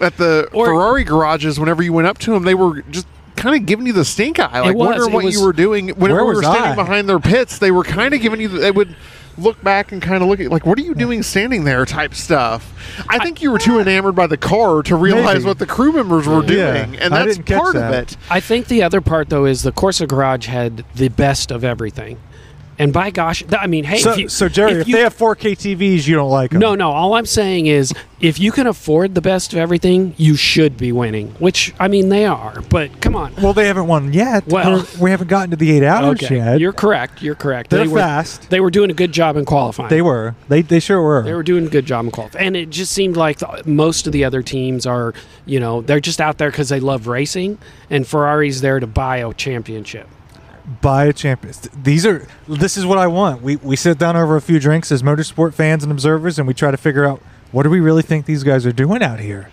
S6: At the
S5: Or-
S6: Ferrari garages, whenever you went up to them, they were just kind of giving you the stink eye, like
S5: was.
S6: wondering what
S5: was-
S6: you were doing. Whenever we were standing
S4: I?
S6: behind their pits, they were kind of giving you. The, they would look back and kind of look at like, "What are you doing standing there?" Type stuff. I think you were too enamored by the car to realize
S4: Maybe.
S6: what the crew members were doing,
S4: Yeah,
S6: and that's
S4: didn't catch
S6: part of it.
S5: I think the other part, though, is the Corsa Garage had the best of everything. And by gosh, th- I mean, hey,
S4: so,
S5: if you,
S4: so Jerry, if,
S5: you-
S4: they have 4K TVs, you don't like them.
S5: No, no. All I'm saying is, if you can afford the best of everything, you should be winning. Which I mean, they are. But come on.
S4: Well, they haven't won yet.
S5: Well-
S4: we haven't gotten to the eight hours
S5: Okay,
S4: yet.
S5: you're correct. You're correct.
S4: They're
S5: they were
S4: fast.
S5: They were doing a good job in qualifying.
S4: they were. They they sure were.
S5: They were doing a good job in qualifying, and it just seemed like the, most of the other teams are, you know, they're just out there because they love racing, and Ferrari's there to buy a championship.
S4: Buy a champion. These are this is what I want. We we sit down over a few drinks as motorsport fans and observers, and we try to figure out what do we really think these guys are doing out here.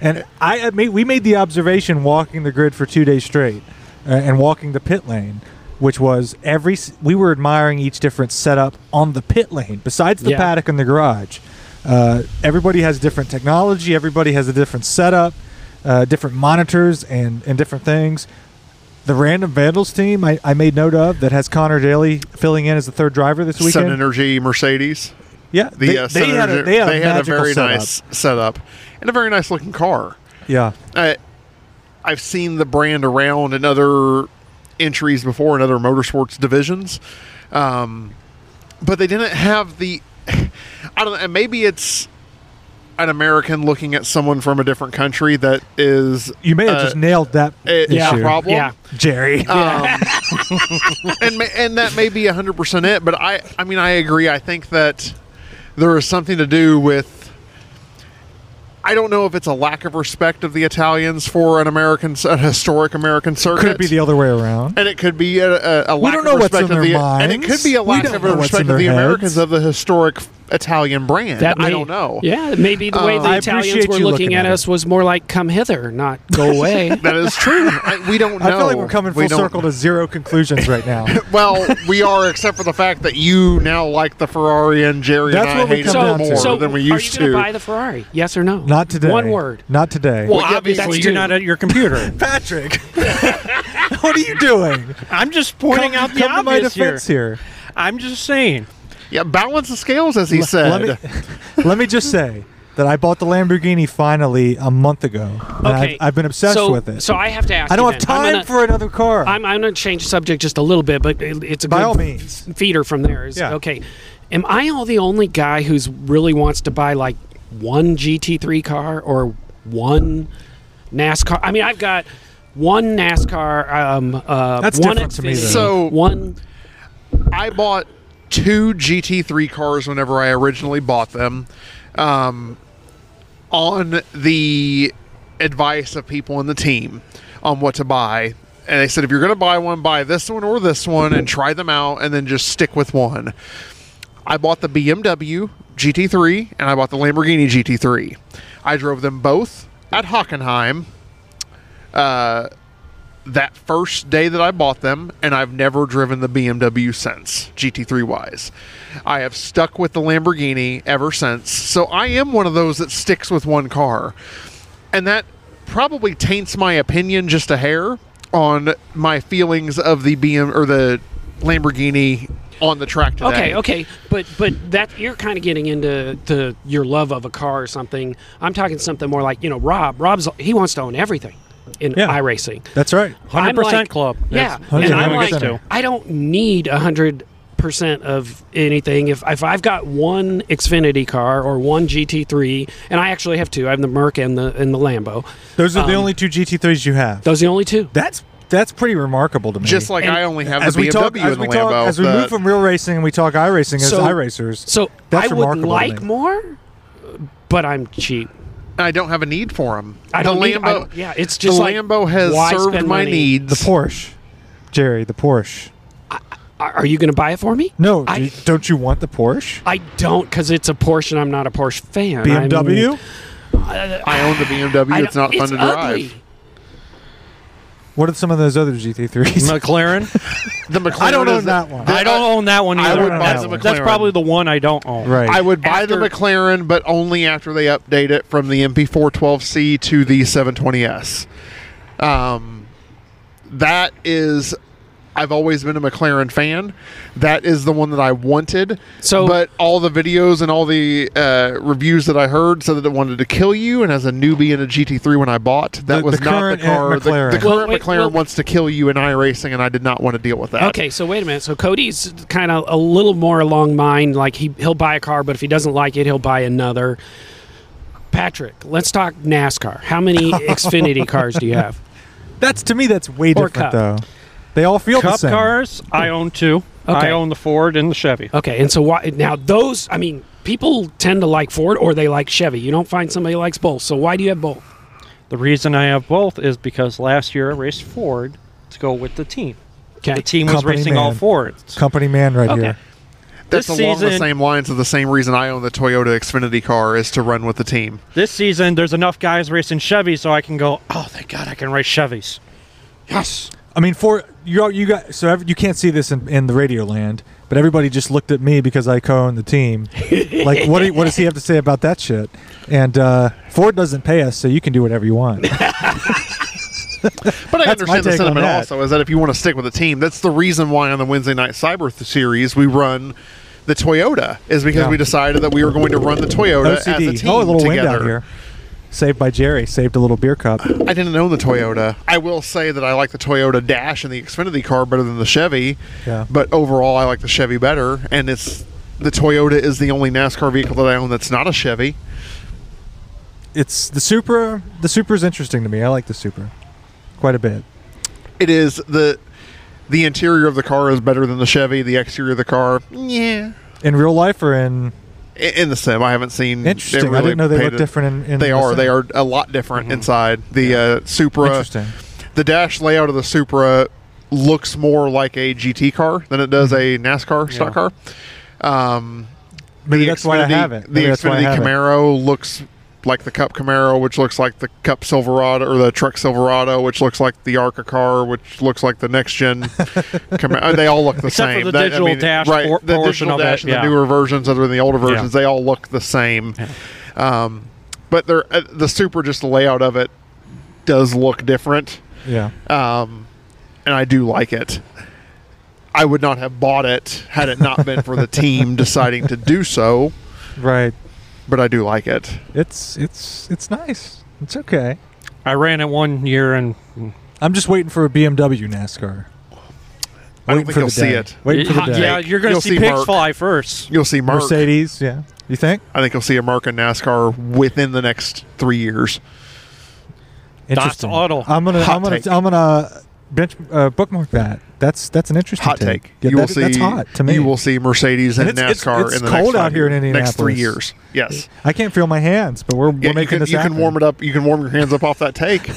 S4: And I I made, we made the observation walking the grid for two days straight, uh, and walking the pit lane, which was every we were admiring each different setup on the pit lane besides the
S5: Yeah.
S4: paddock and the garage. Uh, everybody has different technology. Everybody has a different setup, uh, different monitors, and and different things the random Vandals team I, I made note of that has Connor Daly filling in as the third driver this weekend. Sun.
S6: Energy Mercedes.
S4: yeah,
S6: The
S4: they,
S6: uh,
S4: they had a, they had a,
S6: had a very
S4: setup.
S6: nice setup and a very nice looking car.
S4: Yeah,
S6: I, I've seen the brand around in other entries before in other motorsports divisions, um, but they didn't have the. I don't know. Maybe it's an American looking at someone from a different country that is
S4: you may have
S6: uh,
S4: just nailed that
S6: a,
S4: issue,
S6: a problem.
S5: Yeah.
S4: Jerry.
S6: Um, and and that may be hundred percent it, but I I mean I agree. I think that there is something to do with. I don't know if it's a lack of respect of the Italians for an American, a historic American circuit.
S4: Could it be the other way around?
S6: and it could be a, a, a
S4: We
S6: lack
S4: don't
S6: of
S4: know what's
S6: respect
S4: in
S6: of
S4: their
S6: the, and it could be a lack of respect
S4: in
S6: of the
S4: their
S6: Americans of the historic Italian brand.
S5: That
S6: I don't know.
S5: Yeah, maybe the way
S6: Um,
S5: the
S4: I
S5: Italians were looking,
S4: looking
S5: at
S4: at
S5: us was more like "come hither," not "go away."
S6: That is true. I, we don't know.
S4: I feel like we're coming full
S6: don't-
S4: circle to zero conclusions right now.
S6: Well, we are, except for the fact that you now like the Ferrari and Jerry
S4: That's
S6: and I
S4: what we
S6: hate
S4: come
S6: it more
S4: to.
S5: so
S6: than we
S5: are
S6: used
S5: you going
S6: to.
S5: to buy the Ferrari? Yes or no?
S4: Not today.
S5: One word.
S4: Not today.
S7: Well,
S5: Well, yeah,
S7: obviously you're not at your computer.
S4: Patrick, what are you doing?
S7: I'm just pointing
S4: come
S7: out the
S4: come to my
S7: obvious here.
S4: here.
S7: I'm just saying.
S6: Yeah, balance the scales, as he
S4: Let-
S6: said.
S4: Let me, let me just say that I bought the Lamborghini finally a month ago. and
S5: Okay,
S4: I've, I've been obsessed
S5: so,
S4: with it.
S5: So I have to ask.
S4: I don't
S5: you
S4: have
S5: then.
S4: Time
S5: gonna-
S4: for another car.
S5: I'm, I'm going to change the subject just a little bit, but it, it's a
S4: By
S5: good
S4: all means.
S5: feeder from there. Is
S4: Yeah.
S5: okay. Am I all the only guy who's really wants to buy like one GT3 car or one NASCAR? I mean, I've got one NASCAR. Um, uh,
S4: That's
S5: one
S4: different to me, though.
S6: So-
S5: one.
S6: I bought two GT3 cars whenever I originally bought them, um, on the advice of people in the team on what to buy. And they said, if you're going to buy one, buy this one or this one and try them out and then just stick with one. I bought the BMW GT3 and I bought the Lamborghini GT3. I drove them both at Hockenheim uh, that first day that I bought them, and I've never driven the BMW since, GT3 wise. I have stuck with the Lamborghini ever since. So I am one of those that sticks with one car. And that probably taints my opinion just a hair on my feelings of the BM or the Lamborghini on the track today.
S5: Okay, okay, but but that you're kind of getting into the your love of a car or something. I'm talking something more like you know Rob. Rob's he wants to own everything in
S4: Yeah.
S5: iRacing.
S4: That's right.
S5: I'm
S7: 100%
S5: like-
S7: club.
S5: Yeah,
S7: That's-
S5: and I'm like. I don't need a hundred percent of anything. If if I've got one Xfinity car or one GT3, and I actually have two, I have the Merc and the and the Lambo.
S4: Those are the
S5: Um,
S4: only two GT3s you have.
S5: Those are the only two.
S4: That's that's pretty remarkable to me.
S6: Just like
S5: And
S6: I only have
S4: as
S6: the
S4: we
S6: BMW
S4: talk, as we
S6: the
S4: talk, as we move from real racing and we talk iRacing as
S5: So-
S4: iRacers.
S5: So
S4: That's
S5: I would
S4: remarkable to
S5: like
S4: me.
S5: more, but I'm cheap.
S6: I don't have a need for them.
S5: I
S6: the
S5: don't need- I
S6: Lambo.
S5: don't- yeah, it's
S6: the
S5: just like,
S6: Lambo has served my
S5: money?
S6: needs.
S4: the Porsche, Jerry, the Porsche.
S5: Are are you going to buy it for me?
S4: No,
S5: I-
S4: do you- don't you want the Porsche?
S5: I don't because it's a Porsche and I'm not a Porsche fan.
S4: BMW.
S5: I'm-
S6: I own the BMW.
S5: I
S6: it's not
S5: don't-
S6: fun to drive.
S5: Ugly.
S4: What are some of those other GT3s?
S7: McLaren.
S6: The McLaren
S4: I don't
S6: is
S4: own that one.
S7: I don't own that one either.
S6: I
S7: either.
S6: would
S4: buy
S7: that's,
S4: the
S7: that's probably the one I don't own.
S4: right.
S6: I would buy the McLaren, but only after they update it from the MP412C to the 720S. Um, that is, I've always been a McLaren fan. That is the one that I wanted.
S5: So-
S6: but all the videos and all the uh, reviews that I heard said that it wanted to kill you. And as a newbie in a GT3 when I bought, that
S4: The-
S6: was
S4: the
S6: not the
S4: current,
S6: car. The,
S4: McLaren.
S6: the
S5: Well,
S6: current
S5: wait,
S6: McLaren
S5: well-
S6: wants to kill you in iRacing, and I did not want to deal with that.
S5: Okay, so wait a minute. So Cody's kind of a little more along mine. Like he he'll buy a car, but if he doesn't like it, he'll buy another. Patrick, let's talk NASCAR. How many Xfinity cars do you have?
S4: that's to me. That's way
S5: Or
S4: different
S5: Cup.
S4: though. They all feel the
S7: Cup
S4: same.
S7: cars, I own two.
S5: Okay.
S7: I own the Ford and the Chevy.
S5: Okay, and so why now those? I mean, people tend to like Ford or they like Chevy. You don't find somebody likes both. So why do you have both?
S7: The reason I have both is because last year I raced Ford to go with the team.
S5: Okay,
S7: The team was
S4: Company
S7: racing all. Fords.
S4: Company man, right
S5: Okay.
S4: here.
S6: That's
S7: This
S6: along the
S7: season-
S6: same lines of the same reason I own the Toyota Xfinity car is to run with the team.
S7: This season, there's enough guys racing Chevy, so I can go. Oh, thank God, I can race Chevys.
S5: yes.
S4: I mean, for you, you got so ev- you can't see this in, in the radio land, but everybody just looked at me because I co-own the team. like, what do you, what does he have to say about that shit? And uh, Ford doesn't pay us, so you can do whatever you want.
S6: But I understand the sentiment also is that if you want to stick with a team, that's the reason why on the Wednesday night Cyber series we run the Toyota is because
S4: Yeah.
S6: we decided that we were going to run the Toyota as a team
S4: Oh, a little wind
S6: together.
S4: out here. Saved by Jerry. Saved a little beer cup.
S6: I didn't own the Toyota. I will say that I like the Toyota Dash and the Xfinity car better than the Chevy.
S4: Yeah.
S6: But overall, I like the Chevy better, and it's the Toyota is the only NASCAR vehicle that I own that's not a Chevy.
S4: It's the Supra. The Supra is interesting to me. I like the Supra quite a bit.
S6: It is the the interior of the car is better than the Chevy. The exterior of the car, yeah.
S4: In real life or in
S6: In the sim, I haven't seen.
S4: interesting. I didn't know they looked different in. in
S6: They
S4: the
S6: are.
S4: sim.
S6: They are a lot different inside. The uh, Supra,
S4: Interesting.
S6: the dash layout of the Supra looks more like a GT car than it does a NASCAR stock car. Um,
S4: Maybe
S6: the
S4: that's why I have it.
S6: The
S4: Maybe why
S6: Xfinity. Camaro looks like the Cup Camaro, which looks like the Cup Silverado, or the Truck Silverado, which looks like the Arca car, which looks like the next gen Camaro. They all look the
S7: Except for the
S6: That-
S7: digital dash
S6: right?
S7: por-
S6: the
S7: portion
S6: digital
S7: of it,
S6: dash and
S7: yeah.
S6: the newer versions, other than the older versions, they all look the same. Um, but they're uh, the Supra, just the layout of it does look different
S4: Yeah.
S6: um, and I do like it. I would not have bought it had it not been for the team deciding to do so,
S4: Right.
S6: But I do like it.
S4: It's it's it's nice. It's okay.
S7: I ran it one year and
S4: I'm just waiting for a BMW NASCAR.
S6: I don't
S4: Waiting
S6: think
S4: for
S6: you'll
S4: the
S6: see
S4: day.
S6: it.
S4: Wait for the day.
S7: yeah, you're going
S6: You'll
S7: to see,
S6: see
S7: pigs
S6: Mark.
S7: fly first.
S6: You'll see Mark.
S4: Mercedes. Yeah. You think?
S6: I think you'll see a Merc in NASCAR within the next three years.
S4: Interesting.
S7: Auto.
S4: I'm gonna
S6: Hot
S4: I'm gonna
S6: take.
S4: I'm gonna bench uh, bookmark that. That's that's an interesting
S6: Hot take.
S4: Yeah,
S6: you will see.
S4: That's hot to me.
S6: You will see Mercedes and,
S4: it's- it's-
S6: NASCAR
S4: it's
S6: in the
S4: cold
S6: next
S4: out here in
S6: years- next three years. Yes.
S4: I can't feel my hands, but we're,
S6: Yeah,
S4: we're making
S6: can,
S4: this
S6: you can warm it up. You can warm your hands up off that take.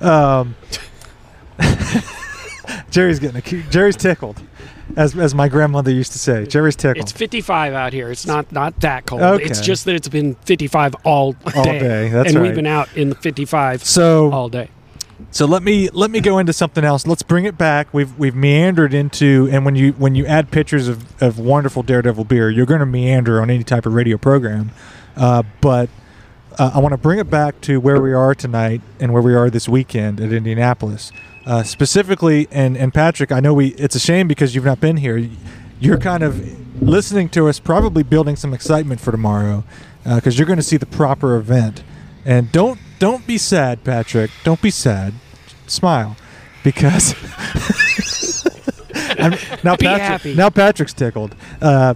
S4: Um, Jerry's getting a Jerry's tickled, as as my grandmother used to say. Jerry's tickled.
S5: It's 55 out here. It's not not that cold.
S4: Okay.
S5: It's just that it's been 55 all day.
S4: All day, that's
S5: and
S4: right.
S5: we've been out in the 55
S4: so
S5: all day.
S4: So let me let me go into something else. Let's bring it back. We've we've meandered into and when you when you add pictures of, of wonderful Daredevil beer, you're going to meander on any type of radio program. Uh, but uh, I want to bring it back to where we are tonight and where we are this weekend at Indianapolis. Uh, specifically, and, and Patrick, I know we it's a shame because you've not been here. You're kind of listening to us, probably building some excitement for tomorrow because you're going to see the proper event. And don't don't be sad, Patrick. Don't be sad. Smile, because now
S5: Be
S4: Patrick now Patrick's tickled uh,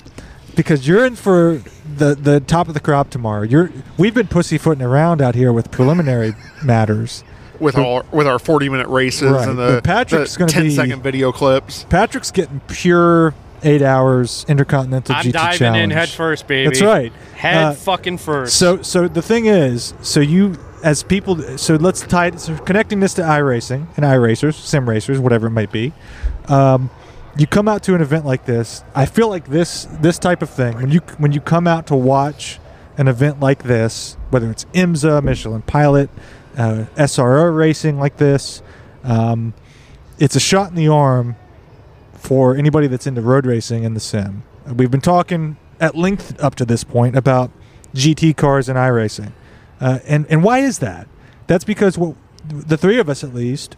S4: because you're in for the the top of the crop tomorrow. You're we've been pussyfooting around out here with preliminary matters.
S6: With our with our 40 minute races
S4: Right,
S6: and the,
S4: but Patrick's
S6: the
S4: gonna
S6: 10
S4: be-
S6: second video clips.
S4: Patrick's getting pure eight hours intercontinental
S7: I'm
S4: GT
S7: diving
S4: challenge.
S7: in head first, baby.
S4: That's right.
S7: Head
S4: Uh,
S7: fucking first.
S4: So so the thing is, so you as people, so let's tie it. So connecting this to iRacing and iRacers, sim racers, whatever it might be. Um, you come out to an event like this. I feel like this this type of thing when you when you come out to watch an event like this, whether it's IMSA, Michelin Pilot, uh, SRO racing like this, um, it's a shot in the arm for anybody that's into road racing in the sim. We've been talking at length up to this point about GT cars and iRacing. Uh, and, and why is that? That's because what, the three of us, at least,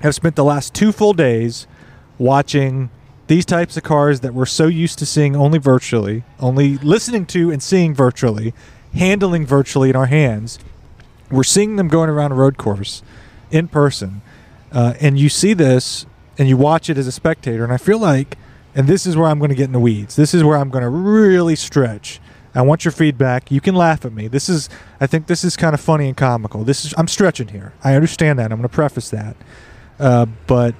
S4: have spent the last two full days watching these types of cars that we're so used to seeing only virtually, only listening to and seeing virtually, handling virtually in our hands. We're seeing them going around a road course in person. Uh, and you see this and you watch it as a spectator. And I feel like, and this is where I'm going to get in the weeds. This is where I'm going to really stretch. I want your feedback. You can laugh at me. This is, I think this is kind of funny and comical. This is, I'm stretching here. I understand that. I'm going to preface that. Uh, but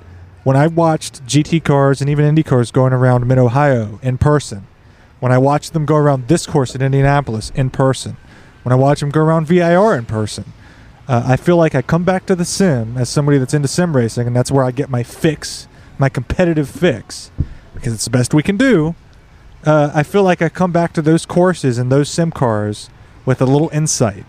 S4: when I watched GT cars and even Indy cars going around Mid Ohio in person, when I watched them go around this course in Indianapolis in person, when I watch them go around VIR in person, uh, I feel like I come back to the sim as somebody that's into sim racing, and that's where I get my fix, my competitive fix, because it's the best we can do. Uh, I feel like I come back to those courses and those sim cars with a little insight,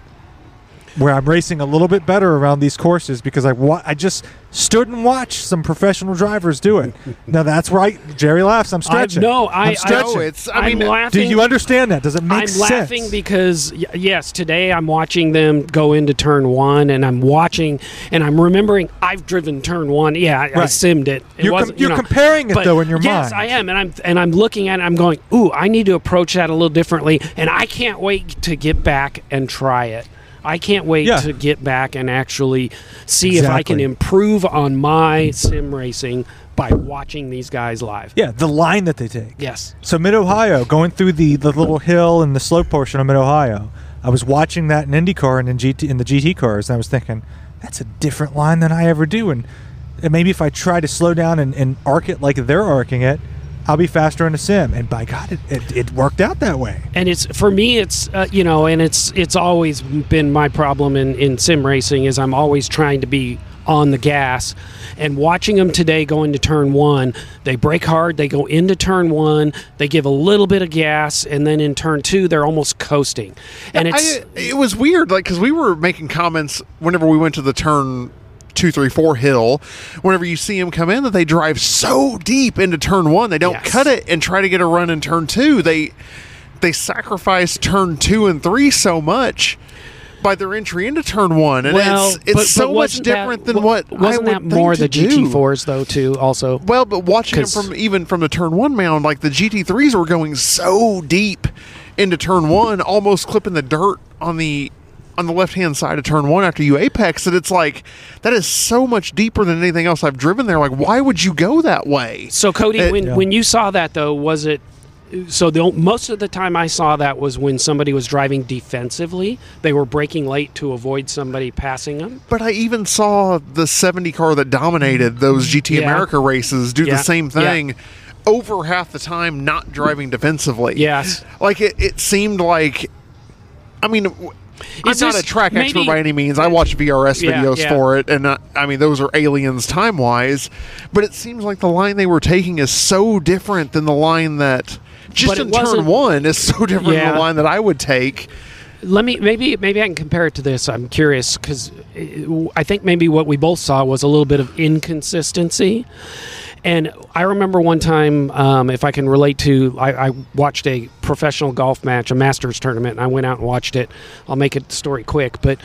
S4: where I'm racing a little bit better around these courses because I wa- I just stood and watched some professional drivers do it. now that's right. Jerry laughs. I'm
S5: I,
S4: stretching.
S5: no, I,
S4: I'm
S5: I,
S4: stretching.
S6: No, it's. I
S5: I'm
S6: mean,
S5: laughing.
S4: Do you understand that? Does it make sense?
S5: I'm laughing because yes, today I'm watching them go into turn one, and I'm watching and I'm remembering I've driven turn one. Yeah, I, I simmed it. it
S4: You're com-
S5: wasn't, you
S4: you're
S5: know,
S4: comparing it,
S5: but
S4: though, in your
S5: yes,
S4: mind.
S5: I am, and I'm and I'm looking at it. I'm going, ooh, I need to approach that a little differently, and I can't wait to get back and try it. I can't wait
S4: Yeah.
S5: to get back and actually see if I can improve on my sim racing by watching these guys live.
S4: yeah, the line that they take.
S5: Yes.
S4: So Mid Ohio, going through the, the little hill and the slope portion of Mid Ohio, I was watching that in IndyCar and in GT in the GT cars, and I was thinking, that's a different line than I ever do. And, and maybe if I try to slow down and, and arc it like they're arcing it, I'll be faster in a sim. And by God, it, it, it worked out that way.
S5: and it's for me it's uh, you know and it's it's always been my problem in in sim racing is i'm always trying to be on the gas and watching them today go into turn one they break hard they go into turn one they give a little bit of gas and then in turn two they're almost coasting and it's
S6: I, it was weird, like because we were making comments whenever we went to the turn two, three, four hill. Whenever you see them come in, that they drive so deep into turn one, they don't
S5: Yes.
S6: cut it and try to get a run in turn two. They they sacrifice turn two and three so much by their entry into turn one, and
S5: well
S6: it's it's
S5: but-
S6: so
S5: but
S6: much
S5: wasn't that-
S6: different than what
S5: wasn't
S6: I
S5: that more
S6: think
S5: the gt4s though too also
S6: Well, but watching them from even from the turn one mound, like the GT3s were going so deep into turn one, almost clipping the dirt on the on the left hand side of turn one after you apex that it's like that is so much deeper than anything else I've driven there. Like, why would you go that way?
S5: So Cody,
S6: It-
S5: when
S4: Yeah.
S5: when you saw that though, was it? So the most of the time I saw that was when somebody was driving defensively. They were braking late to avoid somebody passing them.
S6: But I even saw the 70 car that dominated those mm, GT
S5: Yeah.
S6: America races do
S5: Yeah.
S6: the same
S5: Yeah.
S6: thing over half the time, not driving defensively.
S5: Yes.
S6: Like it, it seemed like, I mean, w- I'm not a track expert by any means. I watch VRS
S5: Yeah,
S6: videos
S5: yeah.
S6: for it, and uh, I mean those are aliens time wise. But it seems like the line they were taking is so different than the line that just in turn one is so different than the line that I would take.
S5: Let me maybe maybe I can compare it to this. I'm curious because I think maybe what we both saw was a little bit of inconsistency. And I remember one time, um, if I can relate to, I, I watched a professional golf match, a Masters tournament, and I went out and watched it. I'll make it story quick, but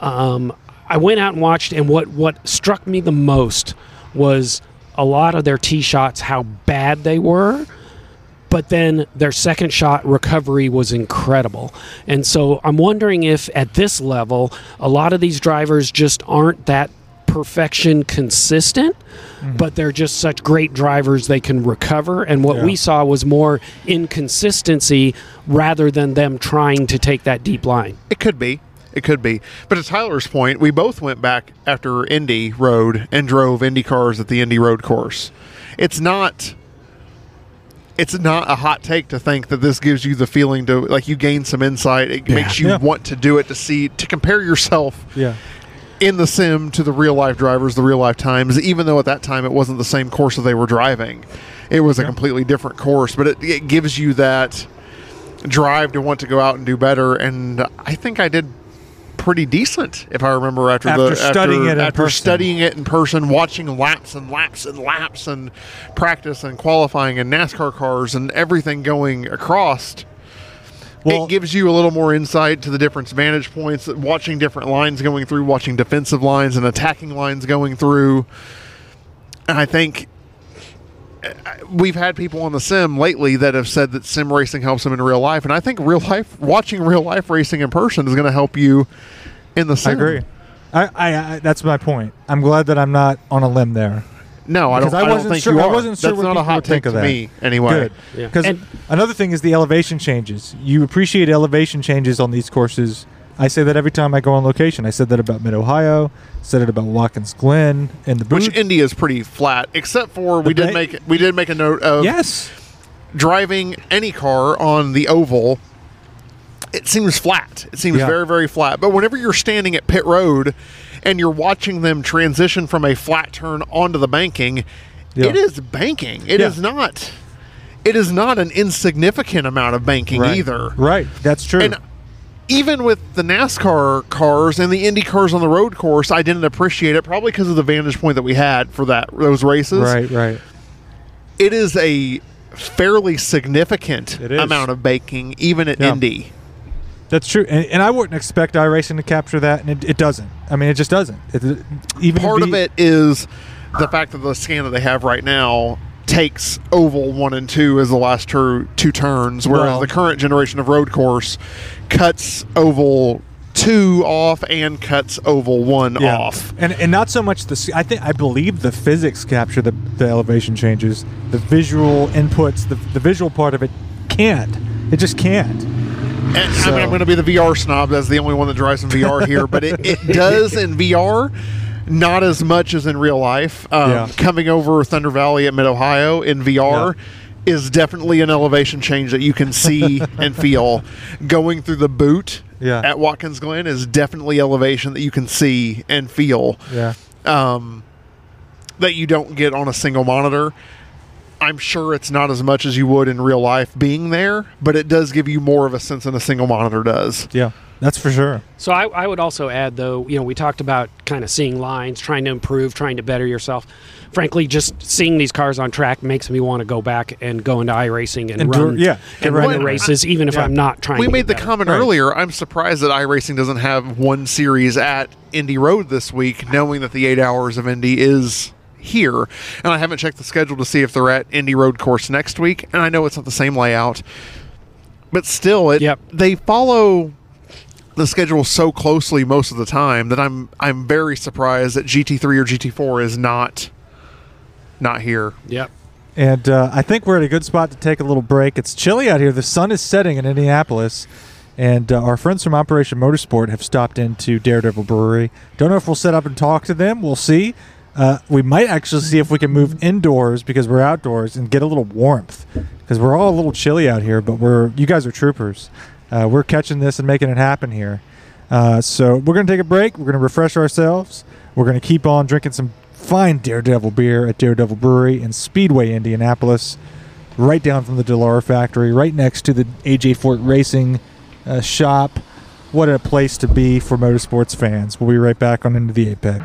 S5: um, I went out and watched, and what what struck me the most was a lot of their tee shots, how bad they were. But then their second shot recovery was incredible. And so I'm wondering if at this level, a lot of these drivers just aren't that perfection consistent, Mm-hmm. but they're just such great drivers they can recover. And what
S4: Yeah.
S5: we saw was more inconsistency rather than them trying to take that deep line.
S6: It could be. It could be. But to Tyler's point, we both went back after Indy Road and drove Indy cars at the Indy Road course. It's not it's not a hot take to think that this gives you the feeling to like you gain some insight. It makes you
S4: Yeah.
S6: want to do it to see to compare yourself
S4: Yeah.
S6: In the sim to the real life drivers, the real life times, even though at that time it wasn't the same course that they were driving. It was a completely different course, but it, it gives you that drive to want to go out and do better. And I think I did pretty decent, if I remember after,
S4: After
S6: the
S4: studying it in
S6: after
S4: person.
S6: studying it in person, watching laps and laps and laps and practice and qualifying and NASCAR cars and everything going across
S4: Well-
S6: it gives you a little more insight to the different vantage points, watching different lines going through, watching defensive lines and attacking lines going through. And I think uh, we've had people on the sim lately that have said that sim racing helps them in real life, and I think real life watching real life racing in person is going to help you in the
S4: I
S6: sim.
S4: agree. I, I, I that's my point. I'm glad that I'm not on a limb there.
S6: No, I don't.
S4: Because I
S6: I, don't
S4: wasn't
S6: think
S4: sure-
S6: you
S4: I wasn't sure
S6: That's
S4: what
S6: not a hot take
S4: of
S6: to
S4: that.
S6: me, anyway.
S4: Good.
S5: Yeah.
S4: Because
S5: And-
S4: another thing is the elevation changes. You appreciate elevation changes on these courses. I say that every time I go on location. I said that about Mid Ohio. Said it about Watkins Glen and the
S6: Which. Indy is pretty flat, except for we
S4: The
S6: did make we did make a note of
S4: yes.
S6: driving any car on the oval, it seems flat. It seems
S4: Yeah.
S6: very, very flat. But whenever you're standing at pit road and you're watching them transition from a flat turn onto the banking,
S4: Yeah.
S6: it is banking. It is
S4: Yeah.
S6: not. It is not an insignificant amount of banking
S4: Right.
S6: either.
S4: Right. That's true.
S6: And even with the NASCAR cars and the Indy cars on the road course, I didn't appreciate it probably because of the vantage point that we had for that those races
S4: right. Right.
S6: it is a fairly significant amount of banking even at
S4: Yeah.
S6: Indy.
S4: That's true. And, and I wouldn't expect iRacing to capture that, and it, it doesn't. I mean, it just doesn't. It, even
S6: Part of it is the fact that the scan that they have right now takes oval one and two as the last two, two turns, whereas
S4: Well-
S6: the current generation of road course cuts oval two off and cuts oval one
S4: Yeah.
S6: off.
S4: and and not so much the. I think I believe the physics capture the the elevation changes. The visual inputs, the the visual part of it can't. It just can't.
S6: And I mean, I'm going to be the VR snob. That's the only one that drives in VR here, but it, it does in VR, not as much as in real life. Um,
S4: Yeah.
S6: Coming over Thunder Valley at Mid Ohio in VR is definitely an elevation change that you can see and feel. Going through the boot
S4: Yeah.
S6: at Watkins Glen is definitely elevation that you can see and feel
S4: Yeah.
S6: um, that you don't get on a single monitor. I'm sure it's not as much as you would in real life being there, but it does give you more of a sense than a single monitor does.
S4: Yeah. That's for sure.
S5: So I, I would also add, though, you know, we talked about kind of seeing lines, trying to improve, trying to better yourself. Frankly, just seeing these cars on track makes me want to go back and go into iRacing and,
S4: And do-
S5: run,
S4: yeah,
S5: and
S4: and
S5: run
S6: run-
S5: the races, even if
S4: Yeah.
S5: I'm not trying. To.
S6: We
S5: to
S6: made the
S5: better.
S6: comment
S4: Right.
S6: earlier. I'm surprised that iRacing doesn't have one series at Indy Road this week, knowing that the eight hours of Indy is here. And I haven't checked the schedule to see if they're at Indy Road course next week. And I know it's not the same layout, but still, it
S5: Yep.
S6: they follow the schedule so closely most of the time that I'm I'm very surprised that GT3 or GT4 is not not here.
S5: Yep.
S4: And uh, I think we're at a good spot to take a little break. It's chilly out here. The sun is setting in Indianapolis. And uh, our friends from Operation Motorsport have stopped into Daredevil Brewery. Don't know if we'll set up and talk to them. We'll see. Uh, we might actually see if we can move indoors because we're outdoors and get a little warmth because we're all a little chilly out here. But we're you guys are troopers. Uh, we're catching this and making it happen here. Uh, so we're gonna take a break. We're gonna refresh ourselves. We're gonna keep on drinking some fine Daredevil beer at Daredevil Brewery in Speedway, Indianapolis, right down from the Dallara factory, right next to the AJ Foyt Racing uh, shop. What a place to be for motorsports fans. We'll be right back on Into the Apex.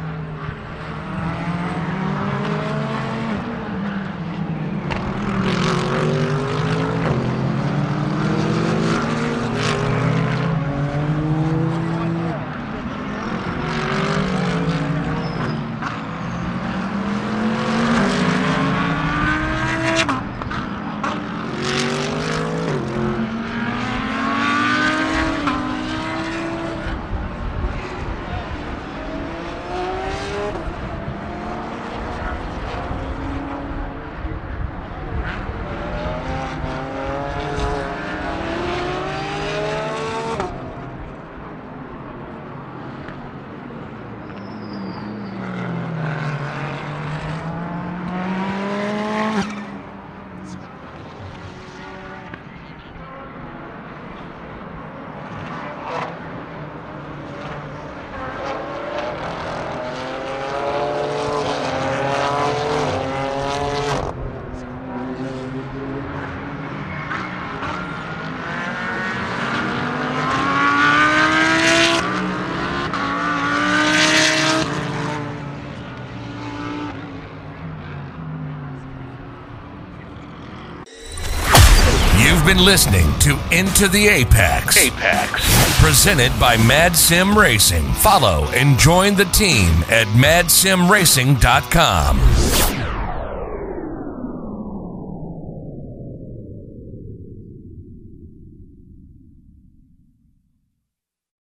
S1: been listening to Into the Apex. Apex. Presented by Mad Sim Racing. Follow and join the team at madsimracing.com.